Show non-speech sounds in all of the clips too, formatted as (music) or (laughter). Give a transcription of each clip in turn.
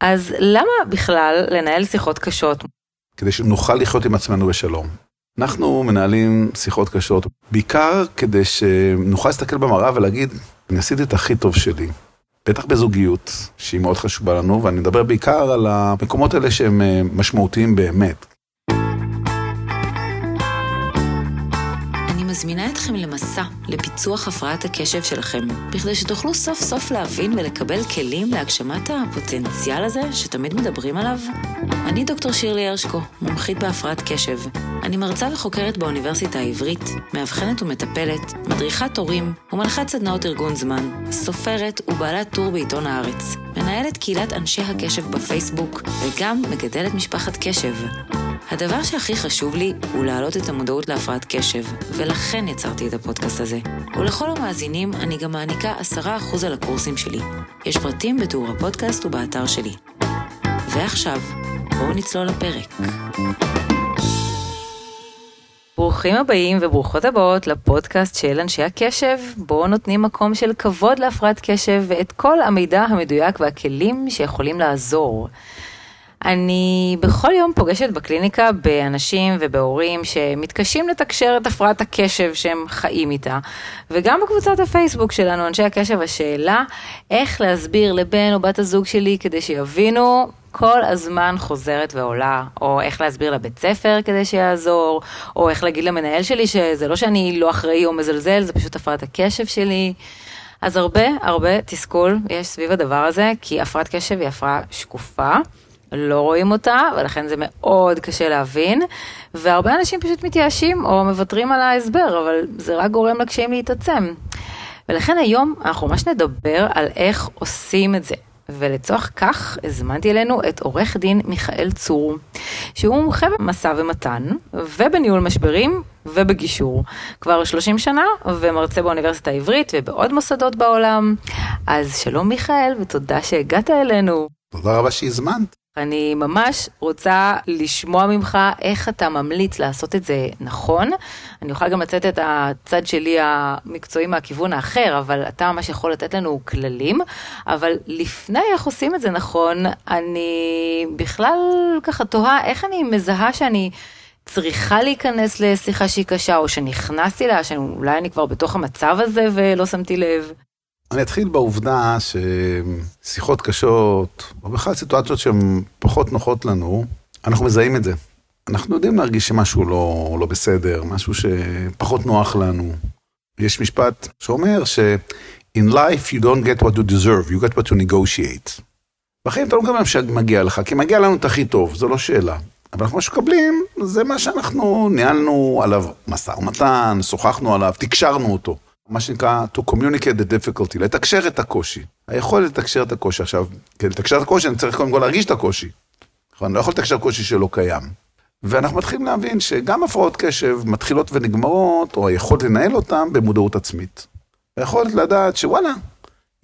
אז למה בכלל לנהל שיחות קשות? כדי שנוכל לחיות עם עצמנו בשלום. אנחנו מנהלים שיחות קשות, בעיקר כדי שנוכל להסתכל במראה ולהגיד, אני עשיתי את הכי טוב שלי. בטח בזוגיות, שהיא מאוד חשובה לנו, ואני מדבר בעיקר על המקומות האלה שהם אה, משמעותיים באמת. מזמינה אתכם למסע לפיצוח הפרעת הקשב שלכם, בכדי שתוכלו סוף סוף להבין ולקבל כלים להגשמת הפוטנציאל הזה שתמיד מדברים עליו. אני דוקטור שירלי הרשקו, מומחית בהפרעת קשב. אני מרצה וחוקרת באוניברסיטה העברית, מאבחנת ומטפלת, מדריכת הורים ומנחת סדנאות ארגון זמן, סופרת ובעלת טור בעיתון הארץ, מנהלת קהילת אנשי הקשב בפייסבוק וגם מגדלת משפחת קשב. הדבר שהכי חשוב לי הוא להעלות את המודעות להפרעת קשב, ולכן יצרתי את הפודקאסט הזה. ולכל המאזינים אני גם מעניקה 10% על הקורסים שלי. יש פרטים בתיאור הפודקאסט ובאתר שלי. ועכשיו, בואו נצלול לפרק. ברוכים הבאים וברוכות הבאות לפודקאסט של אנשי הקשב, בו נותנים מקום של כבוד להפרעת קשב ואת כל המידע המדויק והכלים שיכולים לעזור. אני בכל יום פוגשת בקליניקה באנשים ובהורים שמתקשים לתקשר את הפרעת הקשב שהם חיים איתה. וגם בקבוצת הפייסבוק שלנו, אנשי הקשב, השאלה איך להסביר לבן או בת הזוג שלי כדי שיבינו כל הזמן חוזרת ועולה, או איך להסביר לבית ספר כדי שיעזור, או איך להגיד למנהל שלי שזה לא שאני לא אחראי או מזלזל, זה פשוט הפרעת הקשב שלי. אז הרבה הרבה תסכול יש סביב הדבר הזה, כי הפרעת קשב היא הפרעה שקופה. לא רואים אותה, ולכן זה מאוד קשה להבין, והרבה אנשים פשוט מתייאשים או מוותרים על ההסבר, אבל זה רק גורם לקשיים להתעצם. ולכן היום אנחנו ממש נדבר על איך עושים את זה. ולצורך כך הזמנתי אלינו את עורך דין מיכאל צור, שהוא מומחה במשא ומתן ובניהול משברים ובגישור. כבר 30 שנה ומרצה באוניברסיטה העברית ובעוד מוסדות בעולם. אז שלום מיכאל ותודה שהגעת אלינו. תודה רבה שהזמנת. אני ממש רוצה לשמוע ממך איך אתה ממליץ לעשות את זה נכון. אני אוכל גם לצאת את הצד שלי המקצועי מהכיוון האחר, אבל אתה ממש יכול לתת לנו כללים. אבל לפני איך עושים את זה נכון, אני בכלל ככה תוהה איך אני מזהה שאני... צריכה להיכנס לשיחה שהיא קשה, או שנכנסתי לה, שאולי אני כבר בתוך המצב הזה ולא שמתי לב. אני אתחיל בעובדה ששיחות קשות, או בכלל סיטואציות שהן פחות נוחות לנו, אנחנו מזהים את זה. אנחנו יודעים להרגיש שמשהו לא, לא בסדר, משהו שפחות נוח לנו. יש משפט שאומר ש-in life you don't get what you deserve, you get what you negotiate. בחיים אתה לא מקבל מה שמגיע לך, כי מגיע לנו את הכי טוב, זו לא שאלה. אבל אנחנו מה שמקבלים, זה מה שאנחנו ניהלנו עליו משא ומתן, שוחחנו עליו, תקשרנו אותו. מה שנקרא to communicate the difficulty, לתקשר את הקושי. היכולת לתקשר את הקושי. עכשיו, כדי לתקשר את הקושי אני צריך קודם כל להרגיש את הקושי. נכון? אני לא יכול לתקשר קושי שלא קיים. ואנחנו מתחילים להבין שגם הפרעות קשב מתחילות ונגמרות, או היכולת לנהל אותן במודעות עצמית. היכולת לדעת שוואלה,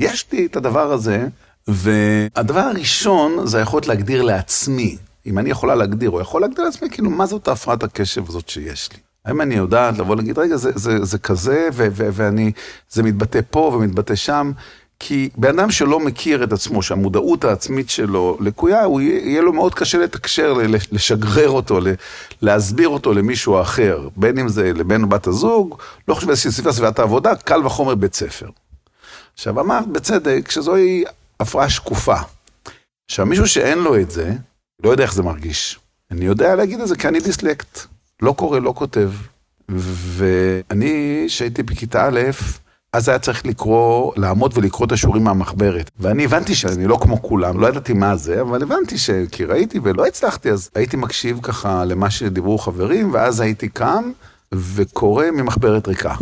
יש לי את הדבר הזה, והדבר הראשון זה היכולת להגדיר לעצמי, אם אני יכולה להגדיר, או יכול להגדיר לעצמי, כאילו, מה זאת הפרעת הקשב הזאת שיש לי. האם אני יודעת לבוא להגיד, רגע, זה, זה, זה כזה, ו, ו, ואני, זה מתבטא פה ומתבטא שם, כי בן אדם שלא מכיר את עצמו, שהמודעות העצמית שלו לקויה, הוא יהיה לו מאוד קשה לתקשר, לשגרר אותו, להסביר אותו למישהו אחר, בין אם זה לבן או בת הזוג, לא חושב איזושהי סביבה סביבת העבודה, קל וחומר בית ספר. עכשיו, אמרת בצדק שזוהי הפרעה שקופה. עכשיו, מישהו שאין לו את זה, לא יודע איך זה מרגיש. אני יודע להגיד את זה כי אני דיסלקט. לא קורא, לא כותב. ואני, שהייתי בכיתה א', אז היה צריך לקרוא, לעמוד ולקרוא את השיעורים מהמחברת. ואני הבנתי שאני לא כמו כולם, לא ידעתי מה זה, אבל הבנתי ש... כי ראיתי ולא הצלחתי, אז הייתי מקשיב ככה למה שדיברו חברים, ואז הייתי קם וקורא ממחברת ריקה.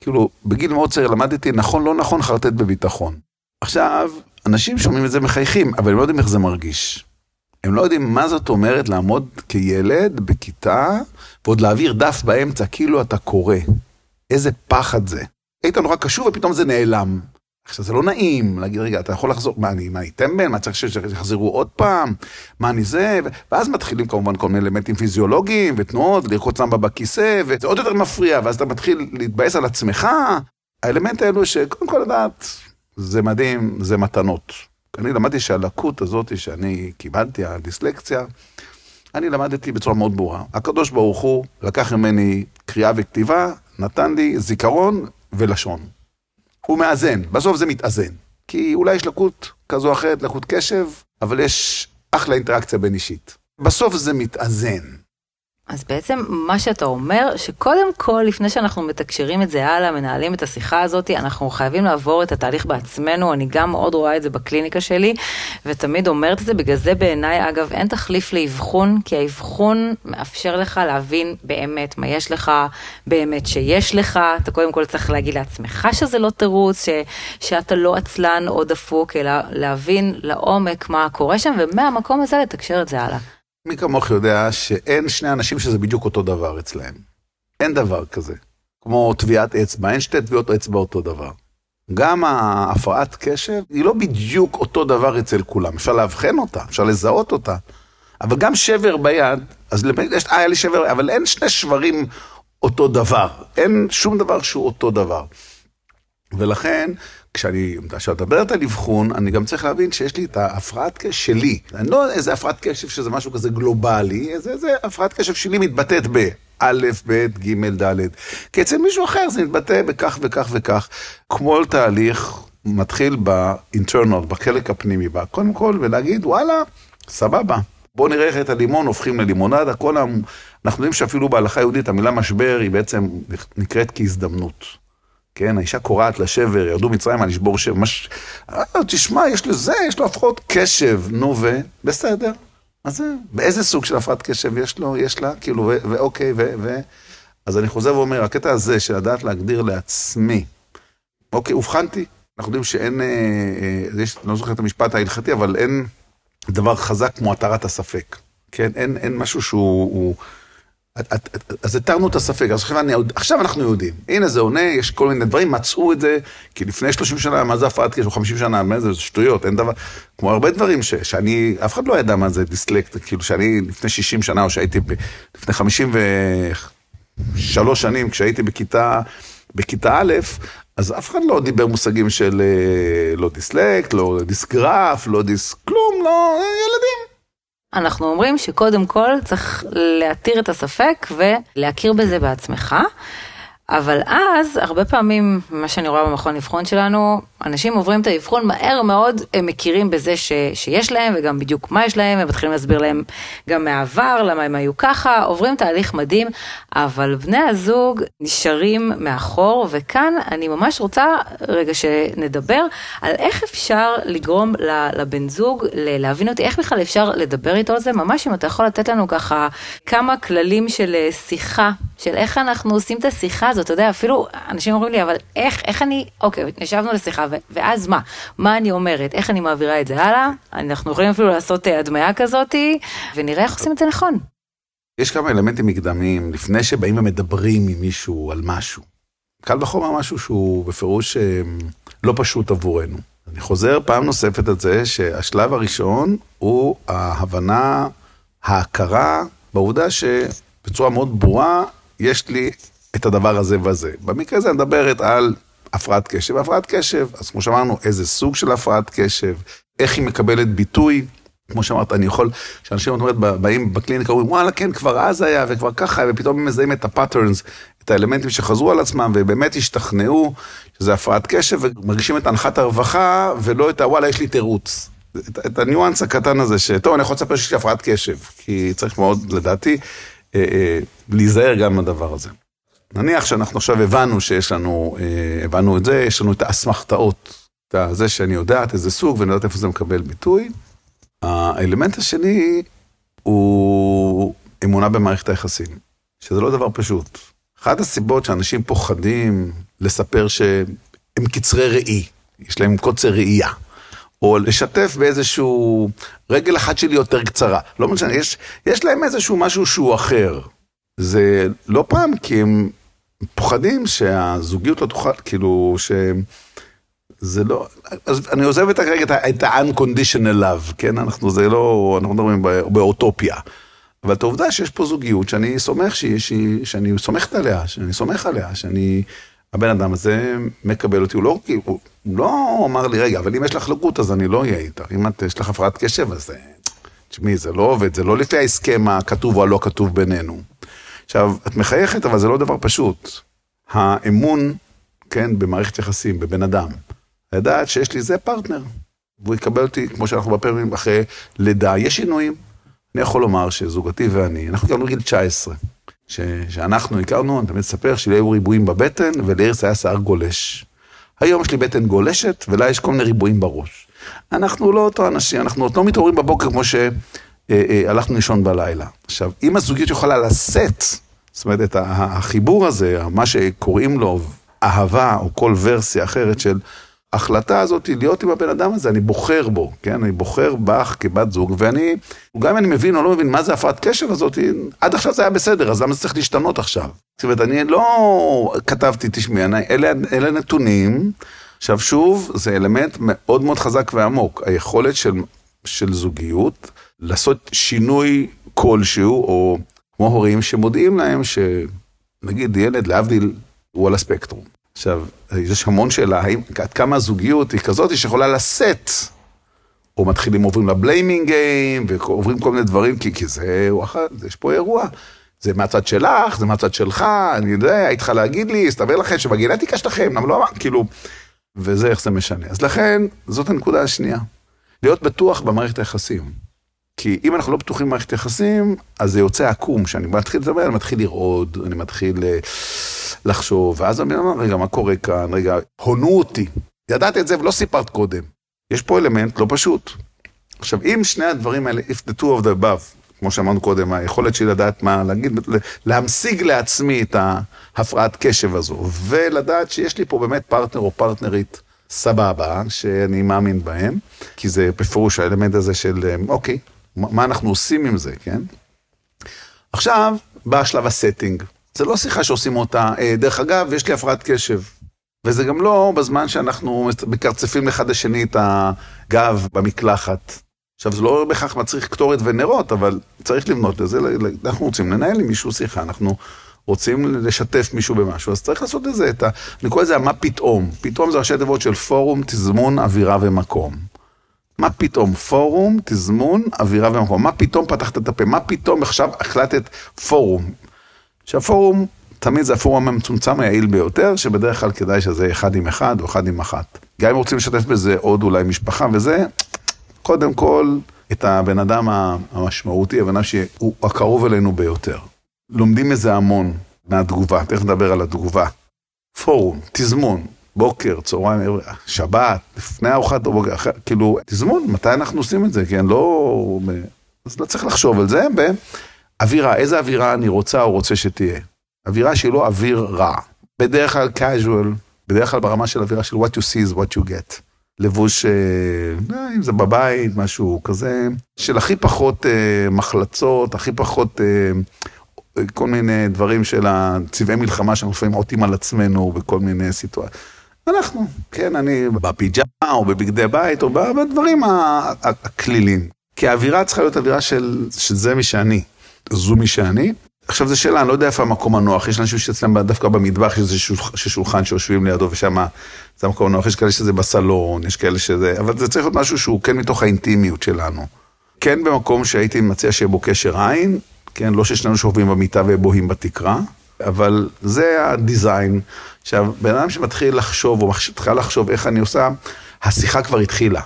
כאילו, בגיל מאוד צעיר למדתי נכון, לא נכון, חרטט בביטחון. עכשיו, אנשים שומעים את זה מחייכים, אבל הם לא יודעים איך זה מרגיש. הם לא יודעים מה זאת אומרת לעמוד כילד בכיתה, ועוד להעביר דף באמצע, כאילו אתה קורא. איזה פחד זה. היית נורא קשור ופתאום זה נעלם. עכשיו, זה לא נעים להגיד, רגע, אתה יכול לחזור, מה, אני, מה, אני טמבל? מה, צריך שיחזרו עוד פעם? מה, אני זה? ואז מתחילים כמובן כל מיני אלמנטים פיזיולוגיים ותנועות, לרקוד סמבה בכיסא, וזה עוד יותר מפריע, ואז אתה מתחיל להתבאס על עצמך. האלמנט האלו שקודם כל לדעת, זה מדהים, זה מתנות. אני למדתי שהלקות הזאת שאני קיבלתי, הדיסלקציה, אני למדתי בצורה מאוד ברורה. הקדוש ברוך הוא לקח ממני קריאה וכתיבה, נתן לי זיכרון ולשון. הוא מאזן, בסוף זה מתאזן. כי אולי יש לקות כזו או אחרת, לקות קשב, אבל יש אחלה אינטראקציה בין אישית. בסוף זה מתאזן. אז בעצם מה שאתה אומר, שקודם כל, לפני שאנחנו מתקשרים את זה הלאה, מנהלים את השיחה הזאת, אנחנו חייבים לעבור את התהליך בעצמנו, אני גם מאוד רואה את זה בקליניקה שלי, ותמיד אומרת את זה, בגלל זה בעיניי, אגב, אין תחליף לאבחון, כי האבחון מאפשר לך להבין באמת מה יש לך, באמת שיש לך, אתה קודם כל צריך להגיד לעצמך שזה לא תירוץ, ש, שאתה לא עצלן או דפוק, אלא להבין לעומק מה קורה שם, ומהמקום הזה לתקשר את זה הלאה. מי כמוך יודע שאין שני אנשים שזה בדיוק אותו דבר אצלהם. אין דבר כזה. כמו טביעת אצבע, אין שתי טביעות אצבע אותו דבר. גם ההפרעת קשב היא לא בדיוק אותו דבר אצל כולם. אפשר לאבחן אותה, אפשר לזהות אותה. אבל גם שבר ביד, אז יש, אה, היה לי שבר, אבל אין שני שברים אותו דבר. אין שום דבר שהוא אותו דבר. ולכן, כשאני, כשאת מדברת על אבחון, אני גם צריך להבין שיש לי את ההפרעת קשב שלי. אני לא איזה הפרעת קשב שזה משהו כזה גלובלי, איזה, איזה הפרעת קשב שלי מתבטאת ב... א', ב', ג', ד', כי אצל מישהו אחר זה מתבטא בכך וכך וכך. כל תהליך מתחיל באינטרנל, בחלק הפנימי בה, קודם כל, ולהגיד, וואלה, סבבה. בואו נראה איך את הלימון הופכים ללימונדה, כל ה... אנחנו יודעים שאפילו בהלכה היהודית המילה משבר היא בעצם נקראת כהזדמנות. כן, האישה קורעת לשבר, ירדו מצרימה לשבור שבר, מש... אה, תשמע, יש לזה, יש לו הפרעות קשב, נו ו... בסדר. אז זה, באיזה סוג של הפרעת קשב יש לו, יש לה, כאילו, ואוקיי, ו... ו... אז אני חוזר ואומר, הקטע הזה של לדעת להגדיר לעצמי, אוקיי, אובחנתי, אנחנו יודעים שאין, אה, אה, יש, לא זוכר את המשפט ההלכתי, אבל אין דבר חזק כמו התרת הספק, כן? אין, אין משהו שהוא... הוא, אז התרנו את הספק, אז עכשיו, אנחנו יודעים. הנה זה עונה, יש כל מיני דברים, מצאו את זה, כי לפני 30 שנה, מה זה הפרעת או 50 שנה, מה זה, זה שטויות, אין דבר, כמו הרבה דברים ש, שאני, אף אחד לא ידע מה זה דיסלקט, כאילו שאני לפני 60 שנה, או שהייתי ב, לפני 53 שנים, כשהייתי בכיתה, בכיתה א', אז אף אחד לא דיבר מושגים של אה, לא דיסלקט, לא דיסגרף, לא דיס... כלום, לא, ילדים. אנחנו אומרים שקודם כל צריך להתיר את הספק ולהכיר בזה בעצמך. אבל אז, הרבה פעמים, מה שאני רואה במכון אבחון שלנו, אנשים עוברים את האבחון מהר מאוד, הם מכירים בזה ש, שיש להם וגם בדיוק מה יש להם, הם מתחילים להסביר להם גם מהעבר, למה הם היו ככה, עוברים תהליך מדהים, אבל בני הזוג נשארים מאחור, וכאן אני ממש רוצה רגע שנדבר על איך אפשר לגרום לבן זוג להבין אותי, איך בכלל אפשר לדבר איתו על זה, ממש אם אתה יכול לתת לנו ככה כמה כללים של אה, שיחה, של איך אנחנו עושים את השיחה הזאת, אתה יודע, אפילו אנשים אומרים לי, אבל איך, איך אני, אוקיי, ישבנו לשיחה, ואז מה? מה אני אומרת? איך אני מעבירה את זה הלאה? אנחנו יכולים אפילו לעשות אה, הדמיה כזאתי, ונראה איך עושים את זה נכון. יש כמה אלמנטים מקדמיים, לפני שבאים ומדברים עם מישהו על משהו. קל וחומר משהו שהוא בפירוש אה, לא פשוט עבורנו. אני חוזר פעם נוספת על זה שהשלב הראשון הוא ההבנה, ההכרה בעובדה שבצורה מאוד ברורה יש לי את הדבר הזה וזה. במקרה הזה אני מדברת על הפרעת קשב. הפרעת קשב, אז כמו שאמרנו, איזה סוג של הפרעת קשב, איך היא מקבלת ביטוי. כמו שאמרת, אני יכול, כשאנשים אומרים, באים בקליניקה, אומרים, וואלה, כן, כבר אז היה, וכבר ככה, ופתאום הם מזהים את ה patterns, את האלמנטים שחזרו על עצמם, ובאמת השתכנעו שזה הפרעת קשב, ומרגישים את אנחת הרווחה, ולא את הוואלה, יש לי תירוץ. את, את הניואנס הקטן הזה, שטוב, אני יכול לספר שיש לי הפרעת קשב, כי צריך מאוד, לדעתי, אה, אה, להיזהר גם מהדבר הזה. נניח שאנחנו עכשיו הבנו שיש לנו, אה, הבנו את זה, יש לנו את האסמכתאות, את זה שאני יודעת איזה סוג ואני יודעת איפה זה מקבל ביטוי. האלמנט השני הוא אמונה במערכת היחסים, שזה לא דבר פשוט. אחת הסיבות שאנשים פוחדים לספר שהם קצרי ראי, יש להם קוצר ראייה, או לשתף באיזשהו רגל אחת שלי יותר קצרה, לא משנה, יש, יש להם איזשהו משהו שהוא אחר. זה לא פעם כי הם פוחדים שהזוגיות לא תוכל, כאילו, ש... זה לא, אז אני עוזב את הרגע את ה-unconditional love, כן? אנחנו זה לא, אנחנו מדברים באוטופיה. אבל את העובדה שיש פה זוגיות שאני סומך, שהיא, שאני סומכת עליה, שאני סומך עליה, שאני... הבן אדם הזה מקבל אותי, הוא לא, הוא, הוא לא אמר לי, רגע, אבל אם יש לך לקות אז אני לא אהיה איתך, אם את, יש לך הפרעת קשב אז תשמעי, זה לא עובד, זה לא לפי ההסכם הכתוב או הלא כתוב בינינו. עכשיו, את מחייכת, אבל זה לא דבר פשוט. האמון, כן, במערכת יחסים, בבן אדם, לדעת שיש לי זה פרטנר, והוא יקבל אותי, כמו שאנחנו בפעמים אחרי לידה, יש שינויים. אני יכול לומר שזוגתי ואני, אנחנו הכרנו בגיל 19. שאנחנו הכרנו, אני תמיד אספר, שלי היו ריבועים בבטן, ולאירס היה שיער גולש. היום יש לי בטן גולשת, ולה יש כל מיני ריבועים בראש. אנחנו לא אותו אנשים, אנחנו עוד לא מתעוררים בבוקר כמו שהלכנו אה, אה, לישון בלילה. עכשיו, אם הזוגיות יכולה לשאת, זאת אומרת, את החיבור הזה, מה שקוראים לו אהבה, או כל ורסיה אחרת של ההחלטה הזאת היא להיות עם הבן אדם הזה, אני בוחר בו, כן? אני בוחר בך כבת זוג, ואני, גם אם אני מבין או לא מבין מה זה הפרעת קשב הזאת, עד עכשיו זה היה בסדר, אז למה זה צריך להשתנות עכשיו? זאת אומרת, אני לא כתבתי, תשמעי, אלה, אלה נתונים, עכשיו שוב, זה אלמנט מאוד מאוד חזק ועמוק, היכולת של, של זוגיות לעשות שינוי כלשהו, או כמו הורים שמודיעים להם שנגיד ילד, להבדיל, הוא על הספקטרום. עכשיו, יש המון שאלה, האם, עד כמה הזוגיות היא כזאת שיכולה לשאת, או מתחילים עוברים לבליימינג גיים, ועוברים כל מיני דברים, כי, כי זה, יש פה אירוע. זה מהצד שלך, זה מהצד שלך, אני יודע, היית צריכה להגיד לי, הסתבר לכם שבגנטיקה שלכם, למה לא אמרת, כאילו, וזה איך זה משנה. אז לכן, זאת הנקודה השנייה. להיות בטוח במערכת היחסים. כי אם אנחנו לא בטוחים במערכת יחסים, אז זה יוצא עקום, כשאני מתחיל לדבר, אני מתחיל לרעוד, אני מתחיל אה, לחשוב, ואז אני אומר, רגע, מה קורה כאן? רגע, הונו אותי. ידעת את זה ולא סיפרת קודם. יש פה אלמנט לא פשוט. עכשיו, אם שני הדברים האלה, if the two of the above, כמו שאמרנו קודם, היכולת שלי לדעת מה להגיד, להמשיג לעצמי את ההפרעת קשב הזו, ולדעת שיש לי פה באמת פרטנר או פרטנרית סבבה, שאני מאמין בהם, כי זה בפירוש האלמנט הזה של, אה, אוקיי, מה אנחנו עושים עם זה, כן? עכשיו, בא שלב הסטינג. זה לא שיחה שעושים אותה, אה, דרך אגב, יש לי הפרעת קשב. וזה גם לא בזמן שאנחנו מקרצפים אחד לשני את הגב במקלחת. עכשיו, זה לא בהכרח מצריך קטורת ונרות, אבל צריך לבנות לזה, אנחנו רוצים לנהל עם מישהו שיחה, אנחנו רוצים לשתף מישהו במשהו, אז צריך לעשות את זה, את ה... אני קורא לזה מה פתאום. פתאום זה ראשי תיבות של פורום, תזמון, אווירה ומקום. מה פתאום פורום, תזמון, אווירה ומקום? מה פתאום פתחת את הפה? מה פתאום עכשיו החלטת פורום? שהפורום, תמיד זה הפורום המצומצם היעיל ביותר, שבדרך כלל כדאי שזה אחד עם אחד או אחד עם אחת. גם אם רוצים לשתף בזה עוד אולי משפחה וזה, קודם כל, את הבן אדם המשמעותי, הבן אדם שהוא הקרוב אלינו ביותר. לומדים מזה המון מהתגובה, תכף נדבר על התגובה. פורום, תזמון, בוקר, צהריים, שבת, לפני ארוחת בוקר, כאילו, תזמון, מתי אנחנו עושים את זה, כן, לא... אז לא צריך לחשוב על זה, באווירה, איזה אווירה אני רוצה או רוצה שתהיה. אווירה שהיא לא אוויר רע. בדרך כלל casual, בדרך כלל ברמה של אווירה של what you see is what you get. לבוש, אה, אם זה בבית, משהו כזה, של הכי פחות אה, מחלצות, הכי פחות אה, כל מיני דברים של הצבעי מלחמה שאנחנו לפעמים עוטים על עצמנו בכל מיני סיטואציות. אנחנו, כן, אני בפיג'מה או בבגדי בית או בדברים הכלילים. כי האווירה צריכה להיות אווירה של, שזה מי שאני, זו מי שאני. עכשיו זו שאלה, אני לא יודע איפה המקום הנוח, יש אנשים שאצלם דווקא במטבח יש איזה שולחן שיושבים לידו ושם זה המקום הנוח, יש כאלה שזה בסלון, יש כאלה שזה, אבל זה צריך להיות משהו שהוא כן מתוך האינטימיות שלנו. כן במקום שהייתי מציע שיהיה בו קשר עין, כן, לא ששנינו שוכבים במיטה ובוהים בתקרה, אבל זה הדיזיין. עכשיו, בן אדם שמתחיל לחשוב, או מתחילה לחשוב איך אני עושה, השיחה כבר התחילה.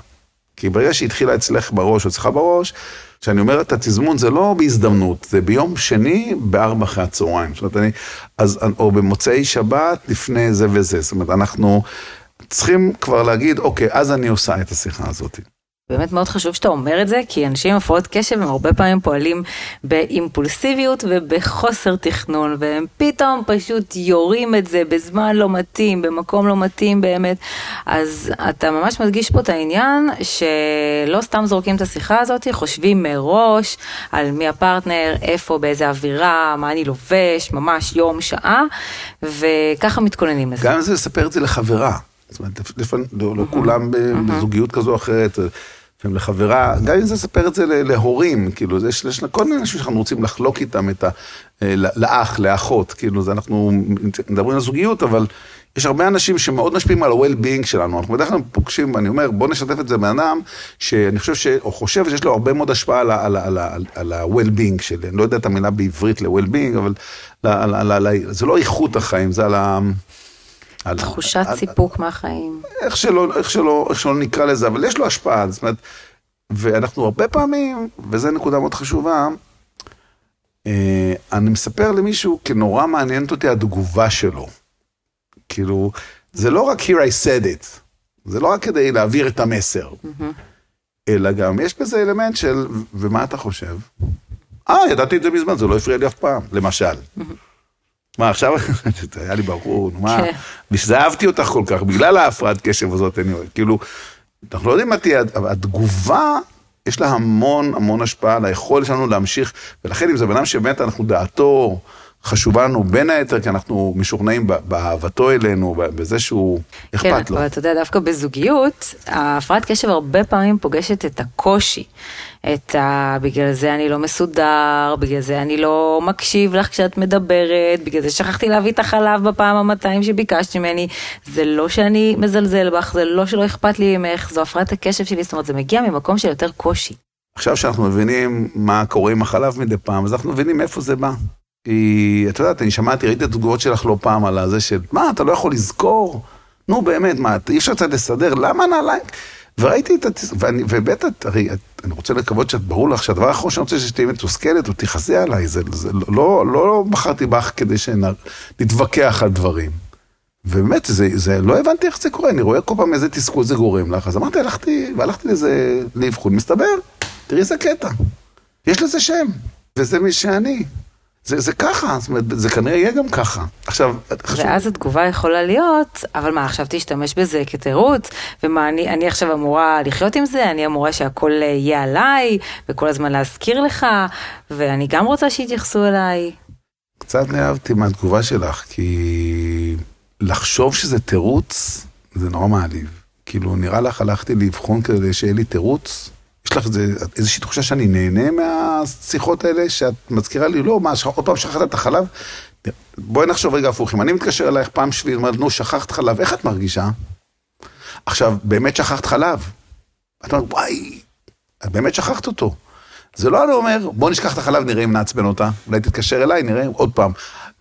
כי ברגע שהיא התחילה אצלך בראש, או אצלך בראש, כשאני אומר את התזמון, זה לא בהזדמנות, זה ביום שני בארבע אחרי הצהריים. זאת אומרת, אני, אז, או במוצאי שבת לפני זה וזה. זאת אומרת, אנחנו צריכים כבר להגיד, אוקיי, אז אני עושה את השיחה הזאת. באמת מאוד חשוב שאתה אומר את זה, כי אנשים עם הפרעות קשב הם הרבה פעמים פועלים באימפולסיביות ובחוסר תכנון, והם פתאום פשוט יורים את זה בזמן לא מתאים, במקום לא מתאים באמת. אז אתה ממש מדגיש פה את העניין שלא סתם זורקים את השיחה הזאת, חושבים מראש על מי הפרטנר, איפה, באיזה אווירה, מה אני לובש, ממש יום, שעה, וככה מתכוננים לזה. גם זה לספר את זה לחברה. זאת אומרת, לפעמים, לא, לא כולם בזוגיות כזו או אחרת. לפעמים לחברה, גם אם זה לספר את זה להורים, כאילו, יש, כל מיני אנשים שאנחנו רוצים לחלוק איתם את ה... אה, לאח, לאחות, כאילו, זה אנחנו מדברים על זוגיות, אבל יש הרבה אנשים שמאוד משפיעים על ה-well-being שלנו, אנחנו בדרך כלל פוגשים, אני אומר, בוא נשתף את זה בן אדם, שאני חושב ש... או חושב שיש לו הרבה מאוד השפעה על ה-well-being שלי, אני לא יודע את המילה בעברית ל-well-being, אבל על, על, על, על, זה לא איכות החיים, זה על ה... תחושת על, סיפוק על, מהחיים. איך שלא, איך שלא, איך שלא נקרא לזה, אבל יש לו השפעה, זאת אומרת, ואנחנו הרבה פעמים, וזו נקודה מאוד חשובה, אה, אני מספר למישהו, כי נורא מעניינת אותי התגובה שלו. כאילו, זה לא רק here I said it, זה לא רק כדי להעביר את המסר, mm-hmm. אלא גם יש בזה אלמנט של, ומה אתה חושב? אה, ידעתי את זה מזמן, זה לא הפריע לי אף פעם, למשל. Mm-hmm. מה, עכשיו, (laughs) היה לי ברור, מה, בשביל כן. אותך כל כך, בגלל ההפרעת קשב הזאת, אני אוהב, כאילו, אנחנו לא יודעים מה תהיה, אבל התגובה, יש לה המון המון השפעה על היכולת שלנו להמשיך, ולכן אם זה בן אדם שבאמת אנחנו דעתו, חשובה לנו בין היתר, כי אנחנו משוכנעים באהבתו אלינו, בזה שהוא אכפת כן, לו. כן, אבל אתה יודע, דווקא בזוגיות, ההפרעת קשב הרבה פעמים פוגשת את הקושי. את ה... בגלל זה אני לא מסודר, בגלל זה אני לא מקשיב לך כשאת מדברת, בגלל זה שכחתי להביא את החלב בפעם המאתיים שביקשת ממני. זה לא שאני מזלזל בך, זה לא שלא אכפת לי ממך, זו הפרעת הקשב שלי, זאת אומרת, זה מגיע ממקום של יותר קושי. עכשיו שאנחנו מבינים מה קורה עם החלב מדי פעם, אז אנחנו מבינים מאיפה זה בא. כי, את יודעת, אני שמעתי, ראיתי את התגובות שלך לא פעם על הזה של, מה, אתה לא יכול לזכור? נו, באמת, מה, אי אפשר קצת לסדר? למה נעליים? וראיתי את, הת... ואני, ובטח, הרי אני רוצה לקוות שאת ברור לך שהדבר האחרון שאני רוצה שתהיה מתוסכלת או תכעסי עליי, זה, זה לא, לא, לא בחרתי בך כדי שנתווכח על דברים. ובאמת, זה, זה, לא הבנתי איך זה קורה, אני רואה כל פעם איזה תסכול זה גורם לך, אז אמרתי, הלכתי, והלכתי לזה לאבחון, מסתבר, תראי איזה קטע, יש לזה שם, וזה מי שאני. זה, זה ככה, זאת אומרת, זה כנראה יהיה גם ככה. עכשיו, חשוב... ואז התגובה יכולה להיות, אבל מה, עכשיו תשתמש בזה כתירוץ, ומה, אני, אני עכשיו אמורה לחיות עם זה, אני אמורה שהכל יהיה עליי, וכל הזמן להזכיר לך, ואני גם רוצה שיתייחסו אליי. קצת נאהבתי מהתגובה שלך, כי לחשוב שזה תירוץ, זה נורא מעליב. כאילו, נראה לך הלכתי לאבחון כדי שיהיה לי תירוץ, יש לך איזושהי תחושה שאני נהנה מהשיחות האלה, שאת מזכירה לי, לא, מה, עוד פעם שכחת את החלב? בואי נחשוב רגע הפוך, אם אני מתקשר אלייך פעם שביעית, אומרת, נו, שכחת חלב, איך את מרגישה? עכשיו, באמת שכחת חלב. את אומרת, וואי, את באמת שכחת אותו. זה לא אני אומר, בוא נשכח את החלב, נראה אם נעצבן אותה, אולי תתקשר אליי, נראה עוד פעם.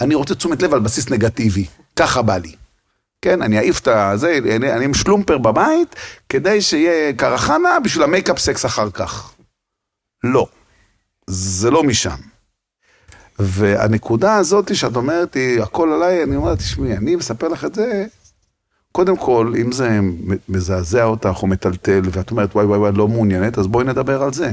אני רוצה תשומת לב על בסיס נגטיבי, ככה בא לי. כן, אני אעיף את הזה, אני, אני עם שלומפר בבית, כדי שיהיה קרחנה בשביל ה makeup sex אחר כך. לא, זה לא משם. והנקודה הזאת שאת אומרת היא, הכל עליי, אני אומר, תשמעי, אני מספר לך את זה, קודם כל, אם זה מזעזע אותך או מטלטל, ואת אומרת, וואי וואי וואי, לא מעוניינת, אז בואי נדבר על זה.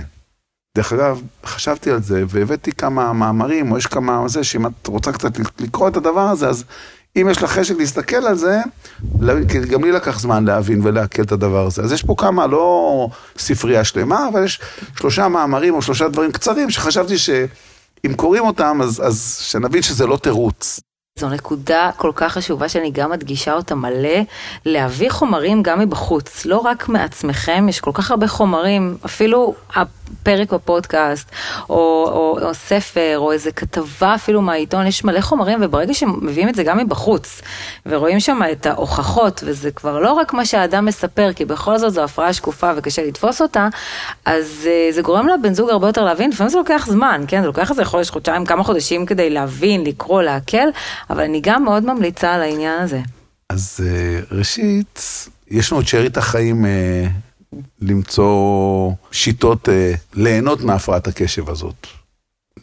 דרך אגב, חשבתי על זה, והבאתי כמה מאמרים, או יש כמה זה, שאם את רוצה קצת לקרוא את הדבר הזה, אז אם יש לך חשק להסתכל על זה, כי גם לי לקח זמן להבין ולעכל את הדבר הזה. אז יש פה כמה, לא ספרייה שלמה, אבל יש שלושה מאמרים או שלושה דברים קצרים שחשבתי שאם קוראים אותם, אז, אז שנבין שזה לא תירוץ. זו נקודה כל כך חשובה שאני גם מדגישה אותה מלא, להביא חומרים גם מבחוץ, לא רק מעצמכם, יש כל כך הרבה חומרים, אפילו הפרק בפודקאסט, או, או, או ספר, או איזה כתבה אפילו מהעיתון, יש מלא חומרים, וברגע שמביאים את זה גם מבחוץ, ורואים שם את ההוכחות, וזה כבר לא רק מה שהאדם מספר, כי בכל זאת זו הפרעה שקופה וקשה לתפוס אותה, אז אה, זה גורם לבן זוג הרבה יותר להבין, לפעמים זה לוקח זמן, כן, זה לוקח איזה חודש, חודשיים, כמה חודשים כדי להבין, לקרוא, לעכל, אבל אני גם מאוד ממליצה על העניין הזה. אז אה, ראשית, יש לנו את שארית החיים אה, למצוא שיטות אה, ליהנות מהפרעת הקשב הזאת.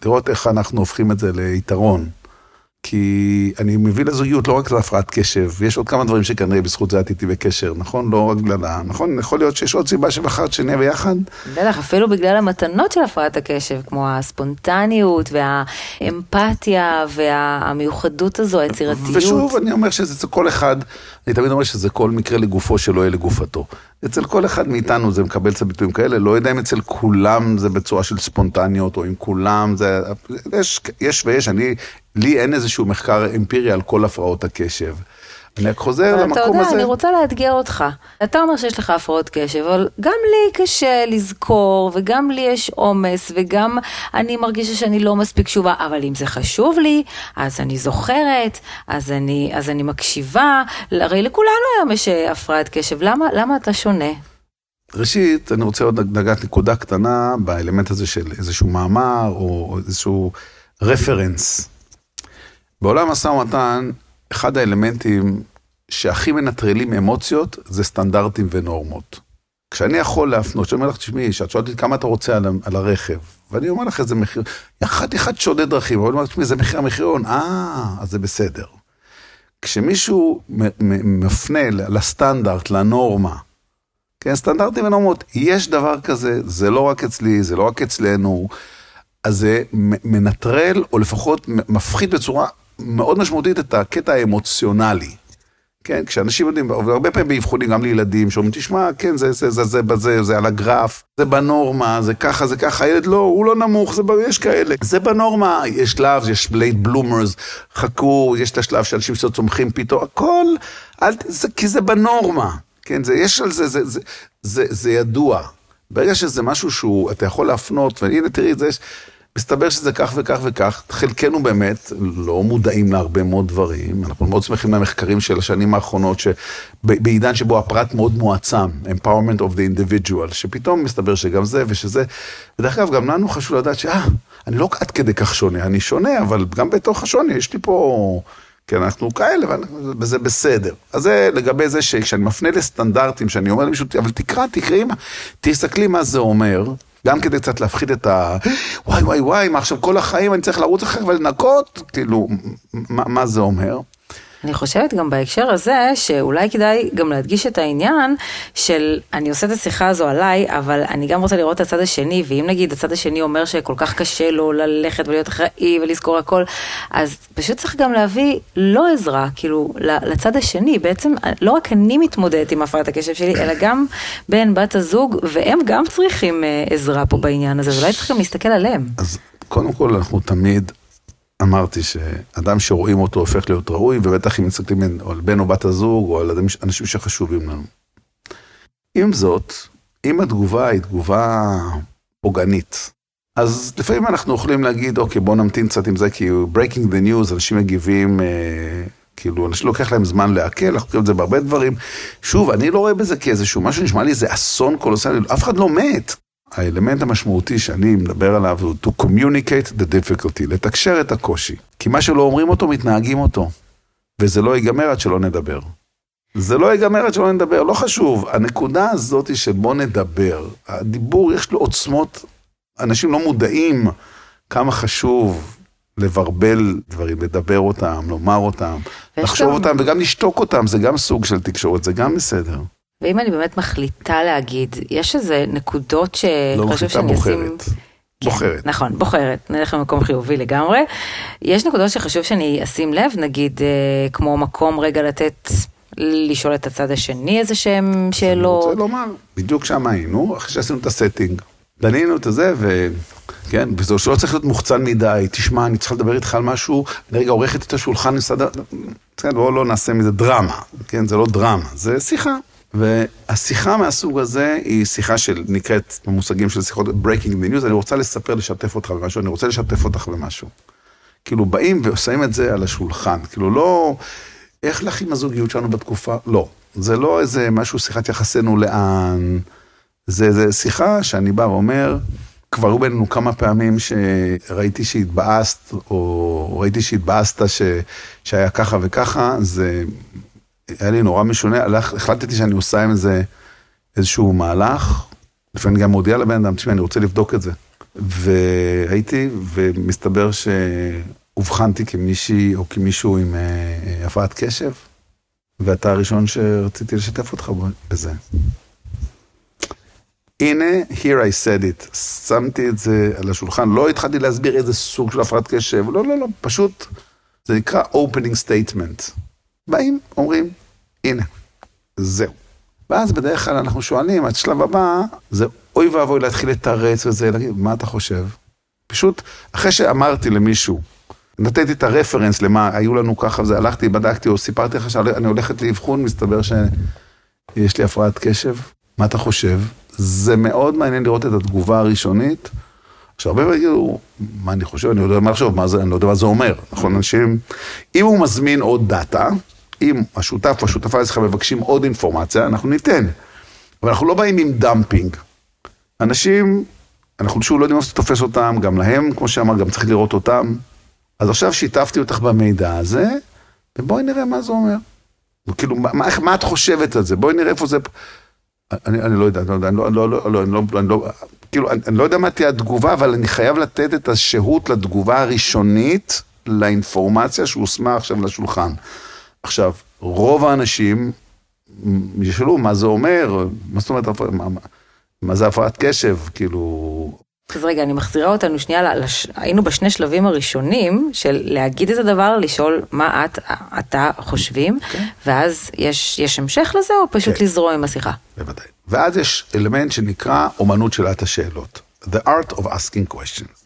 לראות איך אנחנו הופכים את זה ליתרון. כי אני מביא לזוגיות לא רק להפרעת קשב, יש עוד כמה דברים שכנראה בזכות זה את איתי בקשר, נכון? לא רק בגלל ה... נכון? יכול להיות שיש עוד סיבה שבחרת שנהיה ביחד? בטח, אפילו בגלל המתנות של הפרעת הקשב, כמו הספונטניות והאמפתיה והמיוחדות הזו, היצירתיות. ושוב, אני אומר שזה כל אחד, אני תמיד אומר שזה כל מקרה לגופו שלא יהיה לגופתו. אצל כל אחד מאיתנו זה מקבל קצת ביטויים כאלה, לא יודע אם אצל כולם זה בצורה של ספונטניות, או אם כולם זה... יש, יש ויש, אני, לי אין איזשהו מחקר אמפירי על כל הפרעות הקשב. אני רק חוזר למקום הזה. אתה יודע, אני רוצה לאתגר אותך. אתה אומר שיש לך הפרעות קשב, אבל גם לי קשה לזכור, וגם לי יש עומס, וגם אני מרגישה שאני לא מספיק תשובה, אבל אם זה חשוב לי, אז אני זוכרת, אז אני, אז אני מקשיבה. הרי לכולנו היום יש אה, הפרעת קשב, למה, למה אתה שונה? ראשית, אני רוצה עוד לגעת נקודה קטנה באלמנט הזה של איזשהו מאמר או איזשהו רפרנס. בעולם המשא ומתן, אחד האלמנטים שהכי מנטרלים אמוציות זה סטנדרטים ונורמות. כשאני יכול להפנות, כשאני אומר לך, תשמעי, שאת שואלת אותי כמה אתה רוצה על, על הרכב, ואני אומר לך איזה מחיר, אחת אחד שודד דרכים, אבל אני אומר, תשמעי, זה מחיר המחירון, אה, אז זה בסדר. כשמישהו מפנה לסטנדרט, לנורמה, כן, סטנדרטים ונורמות, יש דבר כזה, זה לא רק אצלי, זה לא רק אצלנו, אז זה מנטרל, או לפחות מפחית בצורה מאוד משמעותית את הקטע האמוציונלי. כן, כשאנשים יודעים, והרבה פעמים באבחונים, גם לילדים, שאומרים, תשמע, כן, זה, זה, זה, זה, זה, זה על הגרף, זה בנורמה, זה ככה, זה ככה, הילד לא, הוא לא נמוך, זה, יש כאלה. זה בנורמה, יש שלב, יש בלייד בלומרס, חכו, יש את השלב שאנשים צומחים פתאום, הכל, אל, זה, כי זה בנורמה, כן, זה, יש על זה, זה, זה, זה, זה ידוע. ברגע שזה משהו שהוא, אתה יכול להפנות, והנה תראי, זה, מסתבר שזה כך וכך וכך, חלקנו באמת לא מודעים להרבה מאוד דברים, אנחנו מאוד שמחים למחקרים של השנים האחרונות, שבעידן שבו הפרט מאוד מועצם, empowerment of the individual, שפתאום מסתבר שגם זה ושזה, ודרך אגב, גם לנו חשוב לדעת שאה, אני לא עד כדי כך שונה, אני שונה, אבל גם בתוך השוני יש לי פה... כי אנחנו כאלה, וזה בסדר. אז זה לגבי זה שכשאני מפנה לסטנדרטים, שאני אומר למישהו, אבל תקרא, תקראי, תסתכלי מה זה אומר. גם כדי קצת להפחית את ה... וואי וואי וואי, מה עכשיו כל החיים אני צריך לרוץ אחר ולנקות? כאילו, מה, מה זה אומר? אני חושבת גם בהקשר הזה, שאולי כדאי גם להדגיש את העניין של, אני עושה את השיחה הזו עליי, אבל אני גם רוצה לראות את הצד השני, ואם נגיד הצד השני אומר שכל כך קשה לו ללכת ולהיות אחראי ולזכור הכל, אז פשוט צריך גם להביא לא עזרה, כאילו, לצד השני. בעצם, לא רק אני מתמודדת עם הפרעת הקשב שלי, אלא גם בן, בת הזוג, והם גם צריכים אה, עזרה פה בעניין הזה, ואולי צריך גם להסתכל עליהם. אז קודם כל, אנחנו תמיד אמרתי שאדם שרואים אותו הופך להיות ראוי, ובטח אם מסתכלים על בן או בת הזוג, או על אנשים שחשובים לנו. עם זאת, אם התגובה היא תגובה פוגענית, אז לפעמים אנחנו יכולים להגיד, אוקיי, בוא נמתין קצת עם זה, כי breaking the news, אנשים מגיבים, אה, כאילו, אנשים לוקח להם זמן לעכל, אנחנו קוראים את זה בהרבה דברים. שוב, אני לא רואה בזה כאיזשהו משהו, נשמע לי איזה אסון קולוסלי, אף אחד לא מת. האלמנט המשמעותי שאני מדבר עליו הוא to communicate the difficulty, לתקשר את הקושי. כי מה שלא אומרים אותו, מתנהגים אותו. וזה לא ייגמר עד שלא נדבר. זה לא ייגמר עד שלא נדבר, לא חשוב. הנקודה הזאת היא של בוא נדבר. הדיבור יש לו עוצמות, אנשים לא מודעים כמה חשוב לברבל דברים, לדבר אותם, לומר אותם, לחשוב גם... אותם וגם לשתוק אותם, זה גם סוג של תקשורת, זה גם בסדר. ואם אני באמת מחליטה להגיד, יש איזה נקודות ש... לא מחליטה, בוחרת. כן, בוחרת. נכון, בוחרת, נלך למקום חיובי לגמרי. יש נקודות שחשוב שאני אשים לב, נגיד, אה, כמו מקום רגע לתת, לשאול את הצד השני איזה שהם שאלות. אני רוצה לומר, בדיוק שם היינו, אחרי שעשינו את הסטינג. דנינו את זה, ו... כן, וזה שלא צריך להיות מוחצן מדי, תשמע, אני צריכה לדבר איתך על משהו, אני רגע עורכת את השולחן, נסדר, כן, בואו לא נעשה מזה דרמה, כן, זה לא דרמה, זה שיחה. והשיחה מהסוג הזה היא שיחה של, נקראת במושגים של שיחות breaking the news, אני רוצה לספר, לשתף אותך במשהו, אני רוצה לשתף אותך במשהו. כאילו באים ושמים את זה על השולחן, כאילו לא, איך לך עם הזוגיות שלנו בתקופה? לא. זה לא איזה משהו, שיחת יחסינו לאן, זה, זה שיחה שאני בא ואומר, כבר היו בינינו כמה פעמים שראיתי שהתבאסת, או ראיתי שהתבאסת ש, שהיה ככה וככה, זה היה לי נורא משונה, הלך, החלטתי שאני עושה עם זה איזשהו מהלך, לפעמים גם מודיע לבן אדם, תשמע, אני רוצה לבדוק את זה. והייתי, ומסתבר שאובחנתי כמישהי או כמישהו עם אה, הפרעת קשב, ואתה הראשון שרציתי לשתף אותך בזה. הנה, here I said it, שמתי את זה על השולחן, לא התחלתי להסביר איזה סוג של הפרעת קשב, לא, לא, לא, פשוט, זה נקרא opening statement. באים, אומרים, הנה, זהו. ואז בדרך כלל אנחנו שואלים, השלב הבא זה אוי ואבוי להתחיל לתרץ וזה, להגיד, מה אתה חושב? פשוט, אחרי שאמרתי למישהו נתתי את הרפרנס למה, היו לנו ככה, זה הלכתי, בדקתי, או סיפרתי לך שאני הולכת לאבחון, מסתבר שיש לי הפרעת קשב. מה אתה חושב? זה מאוד מעניין לראות את התגובה הראשונית. עכשיו, הרבה יגידו, מה אני חושב, אני לא יודע מה לחשוב, מה זה, אני לא יודע מה זה אומר. נכון, אנשים, אם הוא מזמין עוד דאטה, אם השותף או השותפה אצלך מבקשים עוד אינפורמציה, אנחנו ניתן. אבל אנחנו לא באים עם דמפינג. אנשים, אנחנו שוב לא יודעים איפה זה תופס אותם, גם להם, כמו שאמר, גם צריך לראות אותם. אז עכשיו שיתפתי אותך במידע הזה, ובואי נראה מה זה אומר. כאילו, מה, מה את חושבת על זה? בואי נראה איפה זה... אני, אני לא יודע, אני לא לא, לא, לא, אני לא, אני לא, כאילו, אני, אני לא יודע מה תהיה התגובה, אבל אני חייב לתת את השהות לתגובה הראשונית לאינפורמציה שהושמה עכשיו לשולחן. עכשיו, רוב האנשים ישאלו מה זה אומר, מה זאת אומרת, מה, מה זה הפרעת קשב, כאילו... אז רגע, אני מחזירה אותנו שנייה, לש... היינו בשני שלבים הראשונים של להגיד את הדבר, לשאול מה את, אתה חושבים, okay. כן. ואז יש, יש המשך לזה, או פשוט okay. כן. לזרום עם השיחה? בוודאי. ואז יש אלמנט שנקרא אומנות שאלת השאלות. The art of asking questions.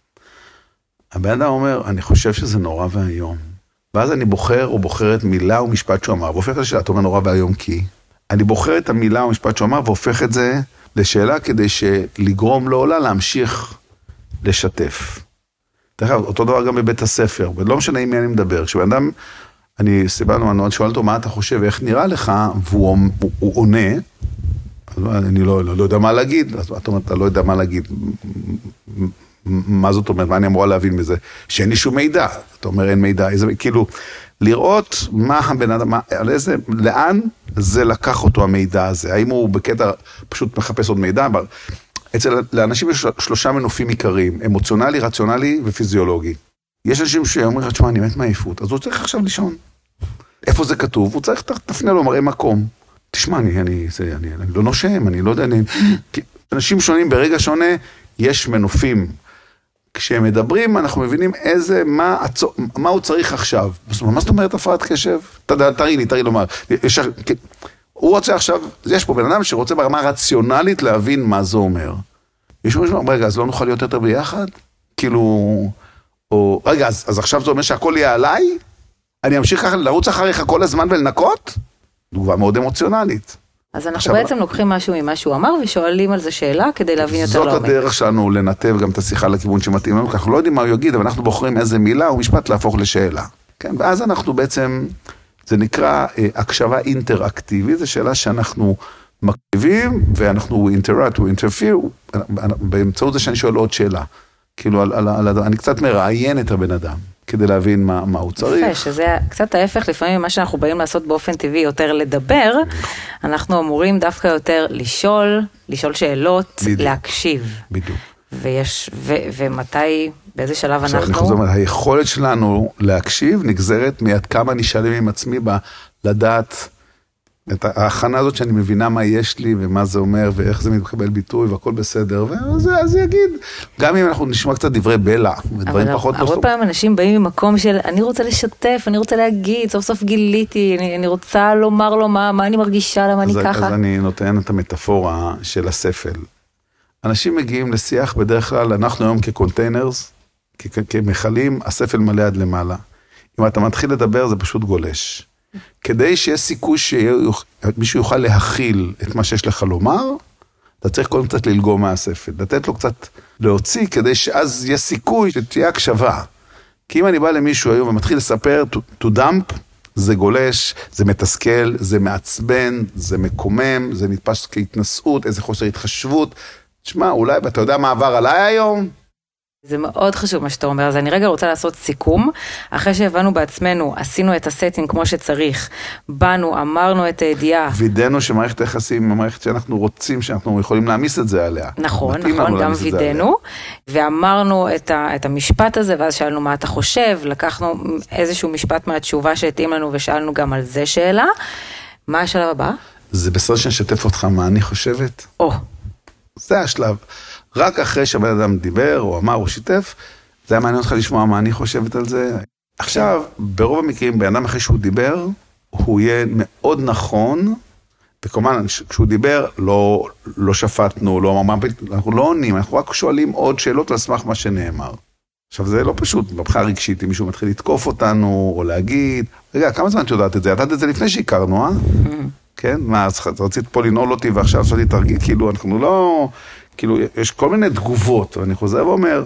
הבן אדם אומר, אני חושב שזה נורא ואיום. ואז אני בוחר או בוחרת מילה או משפט שהוא אמר, והופך לשאלה, אתה אומר נורא ואיום כי. אני בוחר את המילה או משפט שהוא אמר והופך את זה לשאלה כדי לגרום לו או לה להמשיך לשתף. דרך אגב, אותו דבר גם בבית הספר, ולא משנה עם מי אני מדבר, כשבן אדם, אני סיבלנו, אני שואל אותו מה אתה חושב, איך נראה לך, והוא הוא, הוא עונה, אני לא, לא, לא יודע מה להגיד, אז אתה אומר, אתה לא יודע מה להגיד. מה זאת אומרת, מה אני אמורה להבין מזה? שאין לי שום מידע. אתה אומר אין מידע, איזה, כאילו, לראות מה הבן אדם, מה, על איזה, לאן זה לקח אותו המידע הזה. האם הוא בקטע פשוט מחפש עוד מידע? אצל, לאנשים יש שלושה מנופים עיקריים, אמוציונלי, רציונלי ופיזיולוגי. יש אנשים שאומרים לך, תשמע, אני מת מעייפות, אז הוא צריך עכשיו לישון. איפה זה כתוב? הוא צריך, תפנה לו מראה מקום. תשמע, אני, אני, זה, אני, אני לא נושם, אני לא יודע, אני... אנשים שונים ברגע שונה, יש מנופים. כשהם מדברים, אנחנו מבינים איזה, מה, הצו, מה הוא צריך עכשיו. מה זאת אומרת הפרעת קשב? תראי לי, תראי לומר. יש, הוא רוצה עכשיו, יש פה בן אדם שרוצה ברמה רציונלית להבין מה זה אומר. יש מישהו שאומר, רגע, אז לא נוכל להיות יותר ביחד? כאילו, או, רגע, אז, אז עכשיו זה אומר שהכל יהיה עליי? אני אמשיך ככה לרוץ אחריך כל הזמן ולנקות? תגובה מאוד אמוציונלית. אז אנחנו עכשיו, בעצם לוקחים משהו ממה שהוא אמר ושואלים על זה שאלה כדי להבין יותר לעומק. זאת הדרך שלנו לנתב גם את השיחה לכיוון שמתאים לנו, כי אנחנו לא יודעים מה הוא יגיד, אבל אנחנו בוחרים איזה מילה או משפט להפוך לשאלה. כן, ואז אנחנו בעצם, זה נקרא אה, הקשבה אינטראקטיבית, זו שאלה שאנחנו מקשיבים ואנחנו אינטראט או אינטרפיר, באמצעות זה שאני שואל עוד שאלה. כאילו, על, על, על, אני קצת מראיין את הבן אדם. כדי להבין מה, מה הוא צריך. יפה, שזה קצת ההפך לפעמים ממה שאנחנו באים לעשות באופן טבעי, יותר לדבר, אנחנו אמורים דווקא יותר לשאול, לשאול שאלות, בדיוק, להקשיב. בדיוק. ויש, ו, ומתי, באיזה שלב עכשיו, אנחנו... עכשיו, אני חוזר, היכולת שלנו להקשיב נגזרת מעד כמה אני שלם עם עצמי בלדעת את ההכנה הזאת שאני מבינה מה יש לי ומה זה אומר ואיך זה מקבל ביטוי והכל בסדר, ואז אז יגיד. גם אם אנחנו נשמע קצת דברי בלע ודברים פחות... אבל הרבה פעמים אנשים באים ממקום של אני רוצה לשתף, אני רוצה להגיד, סוף סוף גיליתי, אני, אני רוצה לומר לו מה, מה אני מרגישה, למה אני ככה. אז אני נותן את המטאפורה של הספל. אנשים מגיעים לשיח בדרך כלל, אנחנו היום כקונטיינרס, כמכלים, הספל מלא עד למעלה. אם אתה מתחיל לדבר זה פשוט גולש. כדי שיהיה סיכוי שמישהו יוכל להכיל את מה שיש לך לומר, אתה צריך קודם קצת ללגום מהספל, לתת לו קצת להוציא, כדי שאז יהיה סיכוי שתהיה הקשבה. כי אם אני בא למישהו היום ומתחיל לספר to, to dump, זה גולש, זה מתסכל, זה מעצבן, זה מקומם, זה נתפס כהתנשאות, איזה חוסר התחשבות. תשמע, אולי, אתה יודע מה עבר עליי היום? זה מאוד חשוב מה שאתה אומר, אז אני רגע רוצה לעשות סיכום. אחרי שהבנו בעצמנו, עשינו את הסטים כמו שצריך, באנו, אמרנו את הידיעה. וידאנו שמערכת היחסים היא מערכת שאנחנו רוצים, שאנחנו יכולים להעמיס את זה עליה. נכון, נכון, גם וידאנו. ואמרנו את, ה, את המשפט הזה, ואז שאלנו מה אתה חושב, לקחנו איזשהו משפט מהתשובה שהתאים לנו ושאלנו גם על זה שאלה. מה השלב הבא? זה בסדר שנשתף אותך מה אני חושבת. או. זה השלב. רק אחרי שהבן אדם דיבר, או אמר, או שיתף, זה היה מעניין אותך לשמוע מה אני חושבת על זה. עכשיו, ברוב המקרים, בן אדם אחרי שהוא דיבר, הוא יהיה מאוד נכון, וכמובן, כשהוא דיבר, לא, לא שפטנו, לא אמרנו, אנחנו לא עונים, אנחנו רק שואלים עוד שאלות על סמך מה שנאמר. עכשיו, זה לא פשוט, מבחינה רגשית, אם מישהו מתחיל לתקוף אותנו, או להגיד, רגע, כמה זמן את יודעת את זה? ידעת את זה לפני שהכרנו, אה? כן? מה, אז רצית פה לנעול אותי ועכשיו עשיתי תרגיל, כאילו, אנחנו לא... כאילו, יש כל מיני תגובות, ואני חוזר ואומר,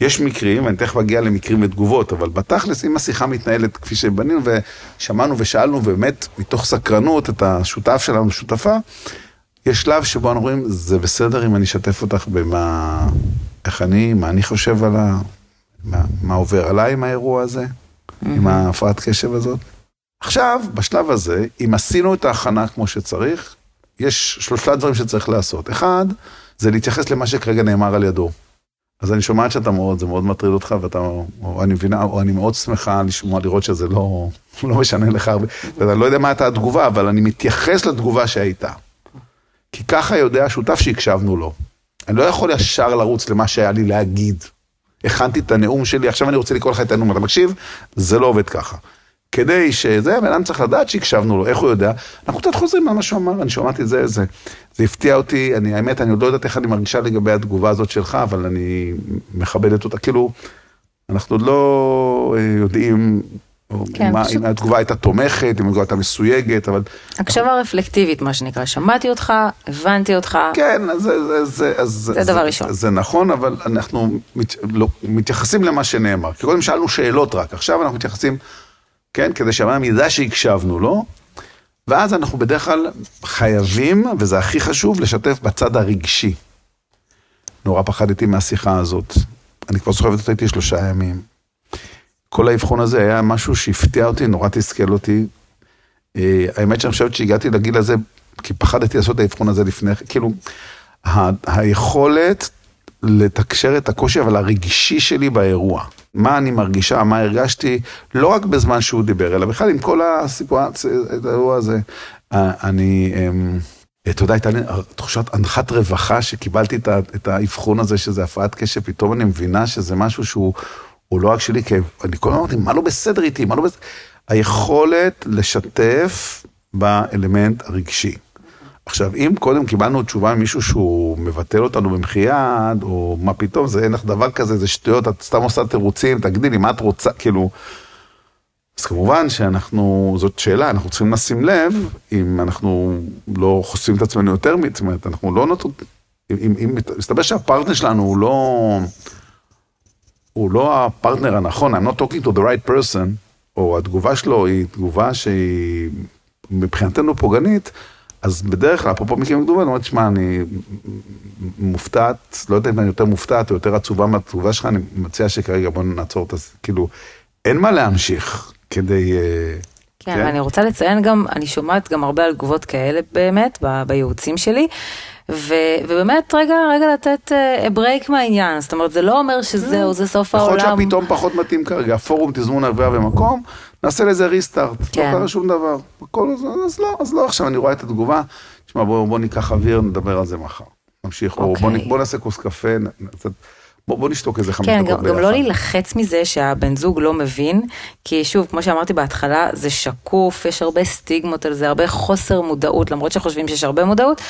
יש מקרים, ואני תכף אגיע למקרים ותגובות, אבל בתכלס, אם השיחה מתנהלת כפי שבנינו, ושמענו ושאלנו, ובאמת, מתוך סקרנות, את השותף שלנו, שותפה, יש שלב שבו אנחנו אומרים, זה בסדר אם אני אשתף אותך במה, איך אני, מה אני חושב על ה... מה, מה עובר עליי עם האירוע הזה, mm-hmm. עם ההפרעת קשב הזאת. עכשיו, בשלב הזה, אם עשינו את ההכנה כמו שצריך, יש שלושה דברים שצריך לעשות. אחד, זה להתייחס למה שכרגע נאמר על ידו. אז אני שומעת שאתה מאוד, זה מאוד מטריד אותך, ואתה, או אני מבינה, או אני מאוד שמחה לשמוע, לראות שזה לא, (laughs) לא משנה לך הרבה, ואני לא יודע מה הייתה התגובה, אבל אני מתייחס לתגובה שהייתה. כי ככה יודע השותף שהקשבנו לו. אני לא יכול ישר לרוץ למה שהיה לי להגיד. הכנתי את הנאום שלי, עכשיו אני רוצה לקרוא לך את הנאום, אתה מקשיב? זה לא עובד ככה. כדי שזה, הבן אדם צריך לדעת שהקשבנו לו, איך הוא יודע? אנחנו קצת חוזרים על מה שהוא אמר, אני שמעתי את זה, זה, זה הפתיע אותי, אני, האמת, אני עוד לא יודעת איך אני מרגישה לגבי התגובה הזאת שלך, אבל אני מכבדת אותה, כאילו, אנחנו עוד לא אה, יודעים כן, מה, פשוט... אם התגובה הייתה תומכת, אם התגובה הייתה מסויגת, אבל... הקשבה רפלקטיבית, מה שנקרא, שמעתי אותך, הבנתי אותך. כן, אז זה, זה, אז, זה, זה דבר ראשון. זה נכון, אבל אנחנו מת, לא, מתייחסים למה שנאמר. כי קודם שאלנו שאלות רק, עכשיו אנחנו מתייחסים, כן, כדי שהבן ידע שהקשבנו לו, ואז אנחנו בדרך כלל חייבים, וזה הכי חשוב, לשתף בצד הרגשי. נורא פחדתי מהשיחה הזאת. אני כבר סוחבת אותה איתי שלושה ימים. כל האבחון הזה היה משהו שהפתיע אותי, נורא תסכל אותי. אה, האמת שאני חושבת שהגעתי לגיל הזה, כי פחדתי לעשות את האבחון הזה לפני, כאילו, היכולת לתקשר את הקושי, אבל הרגשי שלי באירוע. מה אני מרגישה, מה הרגשתי, לא רק בזמן שהוא דיבר, אלא בכלל עם כל הסיפואציה, את האירוע הזה. אה, אני, אמ, אתה יודע, הייתה לי תחושת אנחת רווחה שקיבלתי את האבחון הזה שזה הפרעת קשב, פתאום אני מבינה שזה משהו שהוא... הוא לא רק שלי, כי אני כל הזמן אמרתי, מה לא בסדר איתי, מה לא בסדר... היכולת לשתף באלמנט הרגשי. עכשיו, אם קודם קיבלנו תשובה ממישהו שהוא מבטל אותנו במחי יד, או מה פתאום, זה אין לך דבר כזה, זה שטויות, את סתם עושה תירוצים, תגדילי, מה את רוצה, כאילו... אז כמובן שאנחנו, זאת שאלה, אנחנו צריכים לשים לב אם אנחנו לא חושפים את עצמנו יותר, זאת אומרת, אנחנו לא נותנים, אם, אם מסתבר שהפרטנר שלנו הוא לא... הוא לא הפרטנר הנכון, I'm not talking to the right person, או התגובה שלו היא תגובה שהיא מבחינתנו פוגענית, אז בדרך כלל, אפרופו מקרים גדולים, אני אומר, תשמע, אני מופתעת, לא יודע אם אני יותר מופתעת או יותר עצובה מהתגובה שלך, אני מציע שכרגע בוא נעצור את זה, כאילו, אין מה להמשיך כדי... אה, כן, כן, ואני רוצה לציין גם, אני שומעת גם הרבה על תגובות כאלה באמת, בייעוצים שלי. ו, ובאמת רגע, רגע לתת ברייק uh, מהעניין, זאת אומרת זה לא אומר שזהו, זה סוף העולם. יכול להיות שהפתאום פחות מתאים כרגע, הפורום תזמון אביה ומקום, נעשה לזה ריסטארט, לא כן. לא קרה שום דבר. הכל, אז, אז לא, אז לא עכשיו אני רואה את התגובה, תשמע בוא, בוא ניקח אוויר, נדבר על זה מחר. נמשיך, okay. בוא, בוא נעשה כוס קפה, נצא, בוא, בוא נשתוק איזה חמש כן, דקות ביחד. כן, גם לא להילחץ מזה שהבן זוג לא מבין, כי שוב, כמו שאמרתי בהתחלה, זה שקוף, יש הרבה סטיגמות על זה, הרבה חוסר מודעות, למרות שחושבים שיש הרבה מודעות,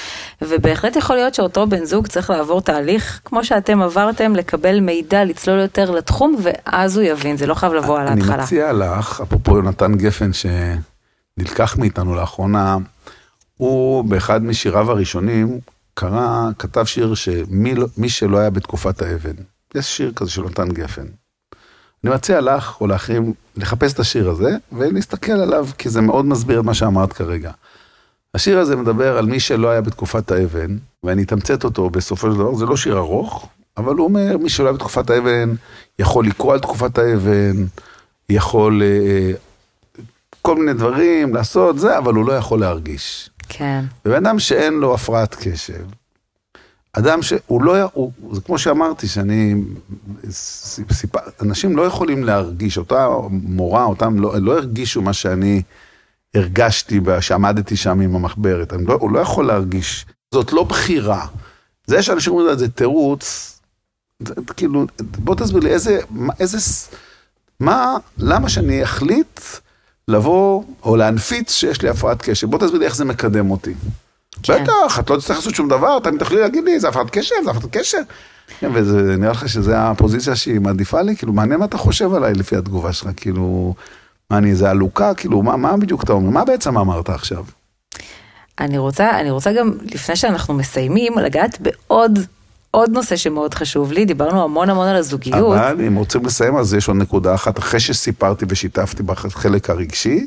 ובהחלט יכול להיות שאותו בן זוג צריך לעבור תהליך, כמו שאתם עברתם, לקבל מידע, לצלול יותר לתחום, ואז הוא יבין, זה לא חייב לבוא על ההתחלה. אני מציע לך, אפרופו יונתן גפן שנלקח מאיתנו לאחרונה, הוא באחד משיריו הראשונים, קרא, כתב שיר שמי לא, שלא היה בתקופת האבן. יש שיר כזה של נתן גפן. אני מציע לך או לאחרים לחפש את השיר הזה ולהסתכל עליו, כי זה מאוד מסביר את מה שאמרת כרגע. השיר הזה מדבר על מי שלא היה בתקופת האבן, ואני אתמצת אותו בסופו של דבר, זה לא שיר ארוך, אבל הוא אומר, מי שלא היה בתקופת האבן יכול לקרוא על תקופת האבן, יכול אה, כל מיני דברים לעשות, זה, אבל הוא לא יכול להרגיש. כן. ובן אדם שאין לו הפרעת קשב, אדם שהוא לא, הוא, זה כמו שאמרתי, שאני, סיפ, אנשים לא יכולים להרגיש, אותה מורה, אותם לא, לא הרגישו מה שאני הרגשתי שעמדתי שם עם המחברת, לא, הוא לא יכול להרגיש, זאת לא בחירה. זה שאנשים אומרים זה תירוץ, זה, כאילו, בוא תסביר לי איזה, איזה, מה, למה שאני אחליט לבוא או להנפיץ שיש לי הפרעת קשב. בוא תסביר לי איך זה מקדם אותי. כן. בטח, את לא תצטרך לעשות שום דבר, תמיד תוכלי להגיד לי, זה הפרעת קשב, זה הפרעת קשב. כן, וזה נראה לך שזו הפוזיציה שהיא מעדיפה לי? כאילו, מעניין מה אתה חושב עליי לפי התגובה שלך, כאילו, מה אני, איזה עלוקה? כאילו, מה, מה בדיוק אתה אומר? מה בעצם אמרת עכשיו? אני רוצה, אני רוצה גם, לפני שאנחנו מסיימים, לגעת בעוד, עוד נושא שמאוד חשוב לי, דיברנו המון המון על הזוגיות. אבל אם רוצים לסיים, אז יש עוד נקודה אחת, אחרי שסיפרתי ושיתפתי בחלק הרגשי,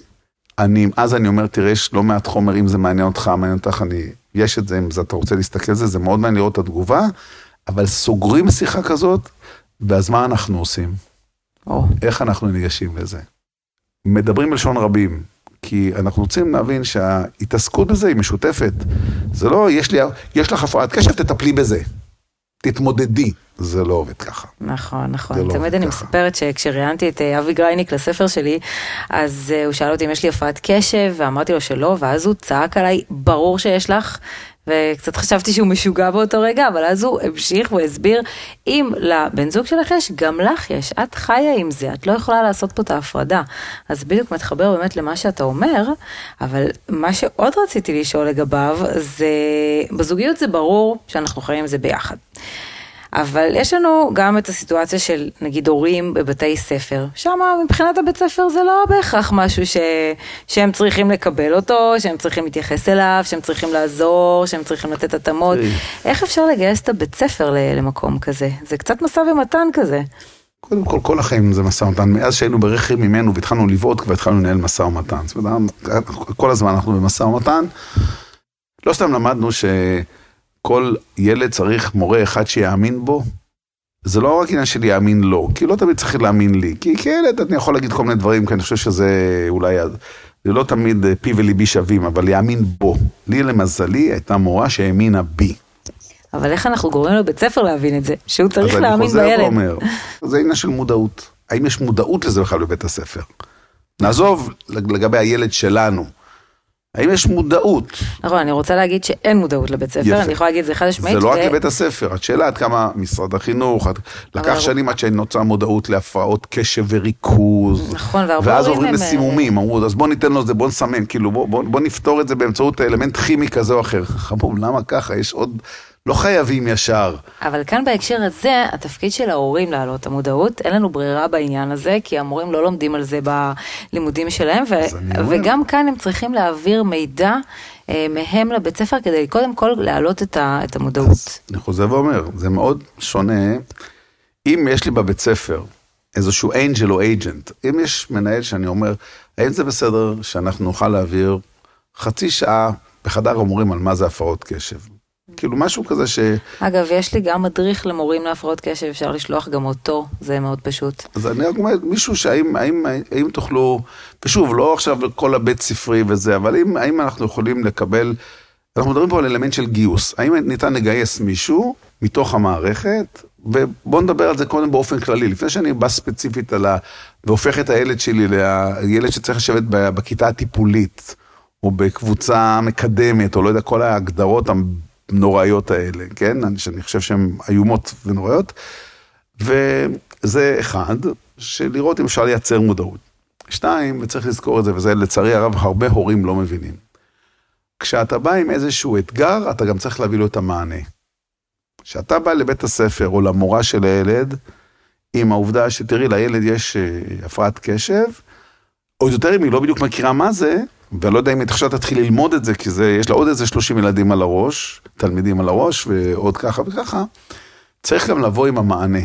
אני, אז אני אומר, תראה, יש לא מעט חומר, אם זה מעניין אותך, מעניין אותך, אני, יש את זה, אם זה, אתה רוצה להסתכל על זה, זה מאוד מעניין לראות את התגובה, אבל סוגרים שיחה כזאת, ואז מה אנחנו עושים? או, איך אנחנו ניגשים לזה? מדברים בלשון רבים, כי אנחנו רוצים להבין שההתעסקות בזה היא משותפת. זה לא, יש, לי, יש לך הפרעת קשב, תטפלי בזה. תתמודדי. זה לא עובד ככה. נכון, נכון. לא תמיד אני ככה. מספרת שכשראיינתי את אה, אבי גרייניק לספר שלי, אז אה, הוא שאל אותי אם יש לי הפרעת קשב, ואמרתי לו שלא, ואז הוא צעק עליי, ברור שיש לך. וקצת חשבתי שהוא משוגע באותו רגע, אבל אז הוא המשיך והסביר, אם לבן זוג שלך יש, גם לך יש, את חיה עם זה, את לא יכולה לעשות פה את ההפרדה. אז בדיוק מתחבר באמת למה שאתה אומר, אבל מה שעוד רציתי לשאול לגביו, זה, בזוגיות זה ברור שאנחנו חיים עם זה ביחד. אבל יש לנו גם את הסיטואציה של נגיד הורים בבתי ספר, שם מבחינת הבית ספר זה לא בהכרח משהו ש... שהם צריכים לקבל אותו, שהם צריכים להתייחס אליו, שהם צריכים לעזור, שהם צריכים לתת התאמות. תראי. איך אפשר לגייס את הבית ספר למקום כזה? זה קצת משא ומתן כזה. קודם כל, כל החיים זה משא ומתן. מאז שהיינו ברכב ממנו והתחלנו לבעוט, כבר התחלנו לנהל משא ומתן. זאת אומרת, כל הזמן אנחנו במשא ומתן. לא סתם למדנו שכל ילד צריך מורה אחד שיאמין בו. זה לא רק עניין של יאמין לו, כי לא תמיד צריך להאמין לי. כי כילד אני יכול להגיד כל מיני דברים, כי אני חושב שזה אולי... זה לא תמיד אה, פי וליבי שווים, אבל להאמין בו. לי למזלי הייתה מורה שהאמינה בי. אבל איך אנחנו גורמים לבית ספר להבין את זה? שהוא צריך אז אני להאמין חוזר בילד. ואומר, זה עניין של מודעות. האם יש מודעות לזה בכלל בבית הספר? נעזוב לגבי הילד שלנו. האם יש מודעות? נכון, אני רוצה להגיד שאין מודעות לבית ספר, יפה. אני יכולה להגיד את זה חד זה משמעית. לא רק לבית הספר, השאלה עד כמה משרד החינוך, עד- לקח אבל- שנים עד שנוצרה מודעות להפרעות קשב וריכוז. נכון, והרבה ואז עוברים לסימומים, אמרו, אז בוא ניתן לו את זה, בוא נסמן, כאילו, בוא, בוא, בוא נפתור את זה באמצעות אלמנט כימי כזה או אחר. חמור, למה ככה? יש עוד, לא חייבים ישר. אבל כאן בהקשר הזה, התפקיד של ההורים להעלות את המודעות, אין לנו ברירה בעניין הזה, כי המורים לא לומדים על זה בלימודים שלהם, ו- אז. וגם כאן הם צריכים להעביר מידע אה, מהם לבית ספר כדי קודם כל להעלות את, ה- את המודעות. אני חוזר ואומר, זה מאוד שונה. אם יש לי בבית ספר איזשהו אנג'ל או אייג'נט, אם יש מנהל שאני אומר, האם זה בסדר שאנחנו נוכל להעביר חצי שעה בחדר המורים על מה זה הפרעות קשב? כאילו משהו כזה ש... אגב, יש לי גם מדריך למורים להפרעות קשב, אפשר לשלוח גם אותו, זה מאוד פשוט. אז אני רק אומר, מישהו שהאם האם, האם תוכלו, ושוב, לא עכשיו כל הבית ספרי וזה, אבל האם, האם אנחנו יכולים לקבל, אנחנו מדברים פה על אלמנט של גיוס, האם ניתן לגייס מישהו מתוך המערכת, ובואו נדבר על זה קודם באופן כללי, לפני שאני בא ספציפית על ה... והופך את הילד שלי לילד שצריך לשבת בכיתה הטיפולית, או בקבוצה מקדמת, או לא יודע, כל ההגדרות הנוראיות האלה, כן? שאני חושב שהן איומות ונוראיות. וזה אחד, שלראות אם אפשר לייצר מודעות. שתיים, וצריך לזכור את זה, וזה לצערי הרב הרבה הורים לא מבינים. כשאתה בא עם איזשהו אתגר, אתה גם צריך להביא לו את המענה. כשאתה בא לבית הספר או למורה של הילד, עם העובדה שתראי, לילד יש אה, הפרעת קשב, או יותר אם היא לא בדיוק מכירה מה זה, ואני לא יודע אם היא עכשיו תתחיל ללמוד את זה, כי זה, יש לה עוד איזה 30 ילדים על הראש, תלמידים על הראש, ועוד ככה וככה, צריך גם לבוא עם המענה.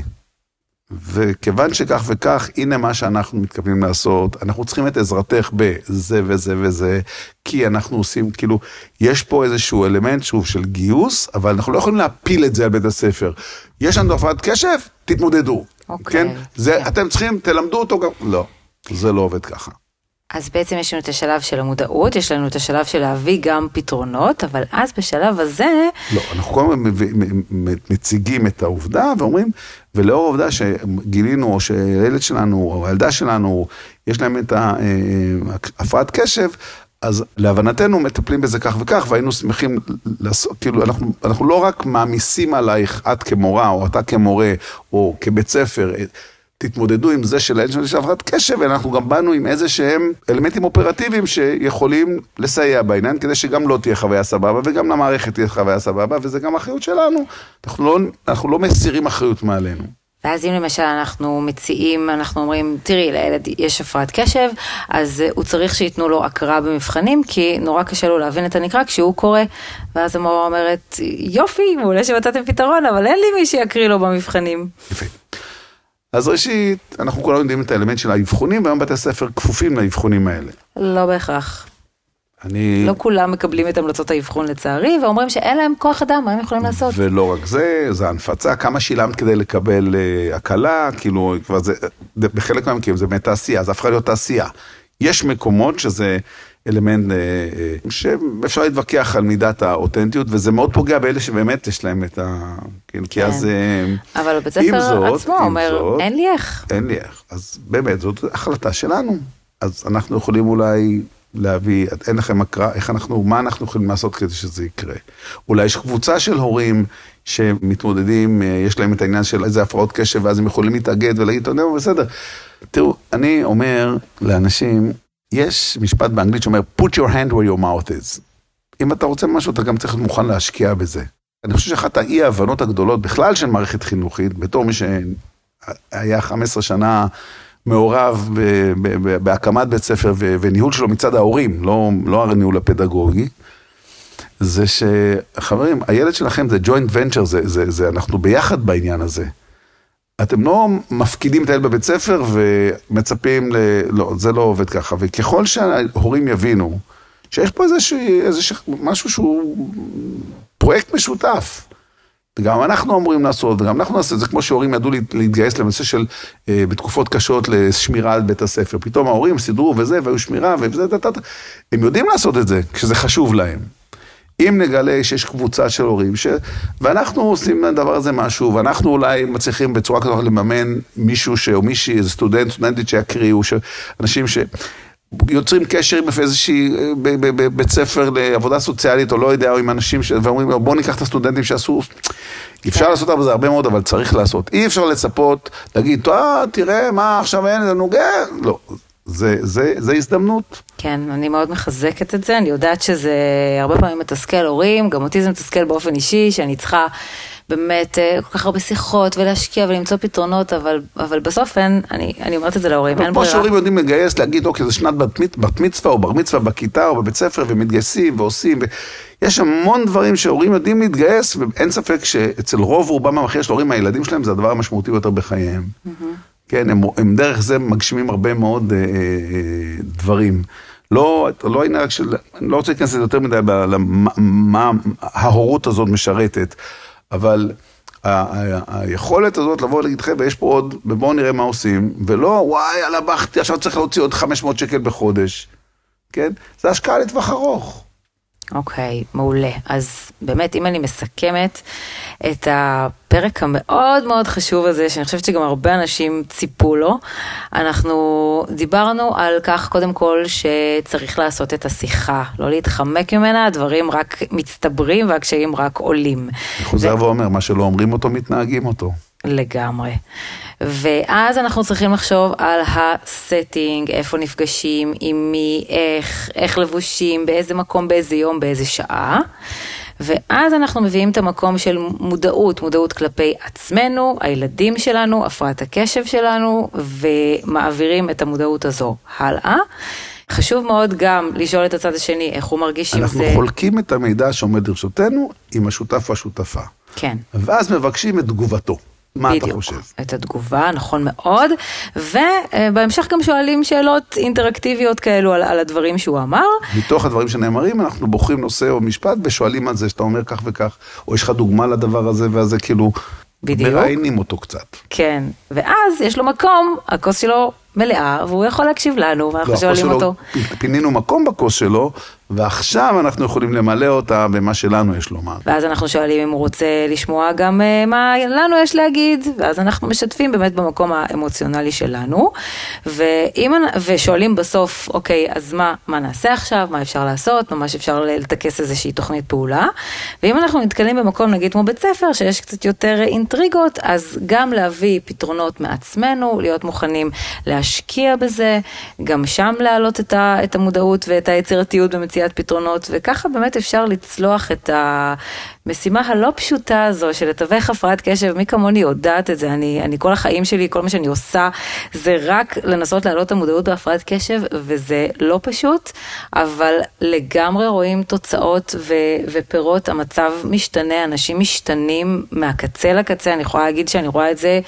וכיוון שכך וכך, הנה מה שאנחנו מתכוונים לעשות, אנחנו צריכים את עזרתך בזה וזה וזה, כי אנחנו עושים, כאילו, יש פה איזשהו אלמנט שוב של גיוס, אבל אנחנו לא יכולים להפיל את זה על בית הספר. יש לנו הפרעת קשב, תתמודדו. אוקיי, כן? זה, כן. אתם צריכים, תלמדו אותו גם. לא, זה לא עובד ככה. אז בעצם יש לנו את השלב של המודעות, יש לנו את השלב של להביא גם פתרונות, אבל אז בשלב הזה, לא, אנחנו כל הזמן מציגים את העובדה ואומרים, ולאור העובדה שגילינו, או שהילד שלנו, או הילדה שלנו, יש להם את אה, הפרעת קשב, אז להבנתנו מטפלים בזה כך וכך, והיינו שמחים לעשות, כאילו, אנחנו, אנחנו לא רק מעמיסים עלייך, את כמורה, או אתה כמורה, או כבית ספר, תתמודדו עם זה שלנו יש הפרעת קשב, ואנחנו גם באנו עם איזה שהם אלמנטים אופרטיביים שיכולים לסייע בעניין, כדי שגם לא תהיה חוויה סבבה, וגם למערכת תהיה חוויה סבבה, וזה גם אחריות שלנו. אנחנו לא, אנחנו לא מסירים אחריות מעלינו. ואז אם למשל אנחנו מציעים, אנחנו אומרים, תראי, לילד יש הפרעת קשב, אז הוא צריך שייתנו לו הקראה במבחנים, כי נורא קשה לו להבין את הנקרא כשהוא קורא, ואז המורה אומרת, יופי, מעולה שמצאתם פתרון, אבל אין לי מי שיקריא לו במבחנים. יפה. אז ראשית, אנחנו כולנו יודעים את האלמנט של האבחונים, והיום בתי הספר כפופים לאבחונים האלה. לא בהכרח. אני... לא כולם מקבלים את המלצות האבחון לצערי, ואומרים שאין להם כוח אדם, מה הם יכולים לעשות? ולא רק זה, זה הנפצה, כמה שילמת כדי לקבל uh, הקלה, כאילו, כבר זה, בחלק מהמקרים זה באמת תעשייה, זה הפכה להיות תעשייה. יש מקומות שזה אלמנט uh, uh, שאפשר להתווכח על מידת האותנטיות, וזה מאוד פוגע באלה שבאמת יש להם את ה... כן, כי אז... Uh, אבל בית הספר עצמו אומר, אין לי איך. אין לי איך. אז באמת, זאת החלטה שלנו. אז אנחנו יכולים אולי להביא, אין לכם הקראה, איך אנחנו, מה אנחנו יכולים לעשות כדי שזה יקרה. אולי יש קבוצה של הורים שמתמודדים, יש להם את העניין של איזה הפרעות קשב, ואז הם יכולים להתאגד ולהגיד, אתה יודע מה, בסדר. תראו, אני אומר לאנשים, יש משפט באנגלית שאומר, put your hand where your mouth is. אם אתה רוצה משהו, אתה גם צריך להיות מוכן להשקיע בזה. אני חושב שאחת האי ההבנות הגדולות בכלל של מערכת חינוכית, בתור מי שהיה 15 שנה מעורב בהקמת בית ספר וניהול שלו מצד ההורים, לא, לא הניהול הפדגוגי, זה שחברים, הילד שלכם זה ג'וינט ונצ'ר, זה, זה, זה, אנחנו ביחד בעניין הזה. אתם לא מפקידים את הילד בבית ספר ומצפים ל... לא, זה לא עובד ככה. וככל שההורים יבינו שיש פה איזשהו משהו שהוא פרויקט משותף. וגם אנחנו אמורים לעשות, וגם אנחנו נעשה את זה, כמו שהורים ידעו להתגייס לנושא של, אה, בתקופות קשות, לשמירה על בית הספר. פתאום ההורים סידרו וזה, והיו שמירה וזה, הם יודעים לעשות את זה, כשזה חשוב להם. אם נגלה שיש קבוצה של הורים, ש... ואנחנו עושים לדבר הזה משהו, ואנחנו אולי מצליחים בצורה כזאת לממן מישהו ש... או מישהי, איזה סטודנט, סטודנטית שיקריאו, ש... אנשים ש... יוצרים קשר עם איזושהי בית ספר לעבודה סוציאלית, או לא יודע, או עם אנשים, ש... ואומרים, בואו ניקח את הסטודנטים שעשו, אפשר לעשות אבל זה הרבה מאוד, אבל צריך לעשות. אי אפשר לצפות, להגיד, אה, תראה, מה עכשיו אין, זה נוגע, לא. זה, זה, זה הזדמנות. כן, אני מאוד מחזקת את זה, אני יודעת שזה הרבה פעמים מתסכל הורים, גם אותי זה מתסכל באופן אישי, שאני צריכה באמת אה, כל כך הרבה שיחות ולהשקיע ולמצוא פתרונות, אבל, אבל בסוף אין, אני, אני אומרת את זה להורים, אין ברירה. כמו שהורים יודעים לגייס, להגיד, אוקיי, זה שנת בת מצווה או בר מצווה בכיתה או בבית ספר, ומתגייסים ועושים, יש המון דברים שהורים יודעים להתגייס, ואין ספק שאצל רוב רובם המכריע של הורים, הילדים שלהם זה הדבר המשמעותי ביותר בחייהם. Mm-hmm. כן, הם, הם דרך זה מגשימים הרבה מאוד אה, אה, דברים. לא, לא העניין רק של, אני לא רוצה להיכנס לזה יותר מדי, מה ההורות הזאת משרתת, אבל ה, ה, היכולת הזאת לבוא ולהגיד, חבר'ה, יש פה עוד, ובואו נראה מה עושים, ולא, וואי, יאללה, בכתי, עכשיו צריך להוציא עוד 500 שקל בחודש, כן? זה השקעה לטווח ארוך. אוקיי, okay, מעולה. אז באמת, אם אני מסכמת את הפרק המאוד מאוד חשוב הזה, שאני חושבת שגם הרבה אנשים ציפו לו, אנחנו דיברנו על כך, קודם כל, שצריך לעשות את השיחה, לא להתחמק ממנה, הדברים רק מצטברים והקשיים רק עולים. אני חוזר ו... ואומר, מה שלא אומרים אותו, מתנהגים אותו. לגמרי. ואז אנחנו צריכים לחשוב על הסטינג, איפה נפגשים, עם מי, איך, איך לבושים, באיזה מקום, באיזה יום, באיזה שעה. ואז אנחנו מביאים את המקום של מודעות, מודעות כלפי עצמנו, הילדים שלנו, הפרעת הקשב שלנו, ומעבירים את המודעות הזו הלאה. חשוב מאוד גם לשאול את הצד השני איך הוא מרגיש עם זה. אנחנו חולקים את המידע שעומד לרשותנו עם השותף או השותפה. כן. ואז מבקשים את תגובתו. מה בדיוק, אתה חושב? את התגובה, נכון מאוד. ובהמשך גם שואלים שאלות אינטראקטיביות כאלו על, על הדברים שהוא אמר. מתוך הדברים שנאמרים, אנחנו בוחרים נושא או משפט ושואלים על זה שאתה אומר כך וכך, או יש לך דוגמה לדבר הזה והזה, כאילו, בדיוק. מראיינים אותו קצת. כן, ואז יש לו מקום, הכוס שלו מלאה, והוא יכול להקשיב לנו, ואנחנו לא, שואלים אותו. פינינו מקום בכוס שלו, ועכשיו אנחנו יכולים למלא אותה במה שלנו יש לומר. ואז אנחנו שואלים אם הוא רוצה לשמוע גם אה, מה לנו יש להגיד, ואז אנחנו משתפים באמת במקום האמוציונלי שלנו, ואם, ושואלים בסוף, אוקיי, אז מה, מה נעשה עכשיו, מה אפשר לעשות, ממש אפשר לטכס איזושהי תוכנית פעולה, ואם אנחנו נתקלים במקום, נגיד כמו בית ספר, שיש קצת יותר אינטריגות, אז גם להביא פתרונות מעצמנו, להיות מוכנים להשקיע בזה, גם שם להעלות את, המודעות ואת היצירתיות במציאת פתרונות, וככה באמת אפשר לצלוח את המשימה הלא פשוטה הזו של לתווך הפרעת קשב, מי כמוני יודעת את זה, אני, אני כל החיים שלי, כל מה שאני עושה, זה רק לנסות להעלות את המודעות בהפרעת קשב, וזה לא פשוט, אבל לגמרי רואים תוצאות ו, ופירות, המצב משתנה, אנשים משתנים מהקצה לקצה, אני יכולה להגיד שאני רואה את זה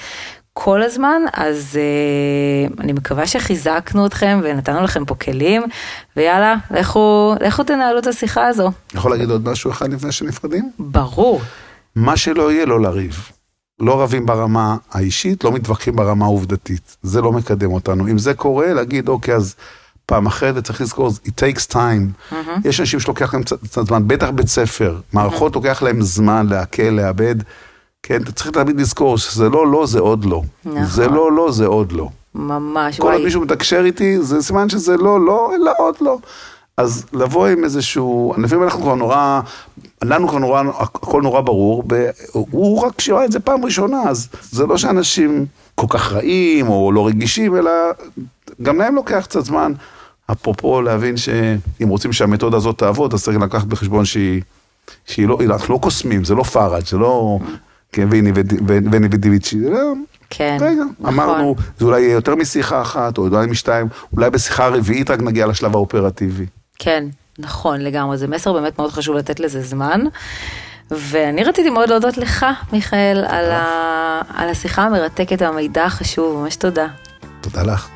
כל הזמן, אז uh, אני מקווה שחיזקנו אתכם ונתנו לכם פה כלים, ויאללה, לכו, לכו תנהלו את השיחה הזו. יכול להגיד עוד משהו אחד לפני שנפרדים? ברור. מה שלא יהיה, לא לריב. לא רבים ברמה האישית, לא מתווכחים ברמה העובדתית. זה לא מקדם אותנו. אם זה קורה, להגיד, אוקיי, אז פעם אחרת, וצריך לזכור, it takes time. Mm-hmm. יש אנשים שלוקח להם קצת זמן, בטח בית ספר, מערכות mm-hmm. לוקח להם זמן לעכל, לאבד. כן, אתה צריך תמיד לזכור שזה לא לא, זה עוד לא. נכון. זה לא לא, זה עוד לא. ממש, כל עוד מישהו מתקשר איתי, זה סימן שזה לא לא, אלא עוד לא. אז לבוא עם איזשהו, לפעמים אנחנו כבר נורא, לנו כבר נורא, הכל נורא ברור, והוא רק שראה את זה פעם ראשונה, אז זה לא שאנשים כל כך רעים או לא רגישים, אלא גם להם לוקח קצת זמן. אפרופו להבין שאם רוצים שהמתודה הזאת תעבוד, אז צריך לקחת בחשבון שהיא, שהיא לא, אנחנו לא קוסמים, זה לא פאראג', זה לא כן, וני ודיוויצ'י, כן, רגע, נכון. אמרנו, זה אולי יהיה יותר משיחה אחת, או אולי משתיים, אולי בשיחה הרביעית רק נגיע לשלב האופרטיבי. כן, נכון לגמרי, זה מסר באמת מאוד חשוב לתת לזה זמן. ואני רציתי מאוד להודות לך, מיכאל, על, ה... על השיחה המרתקת והמידע החשוב, ממש תודה. תודה לך.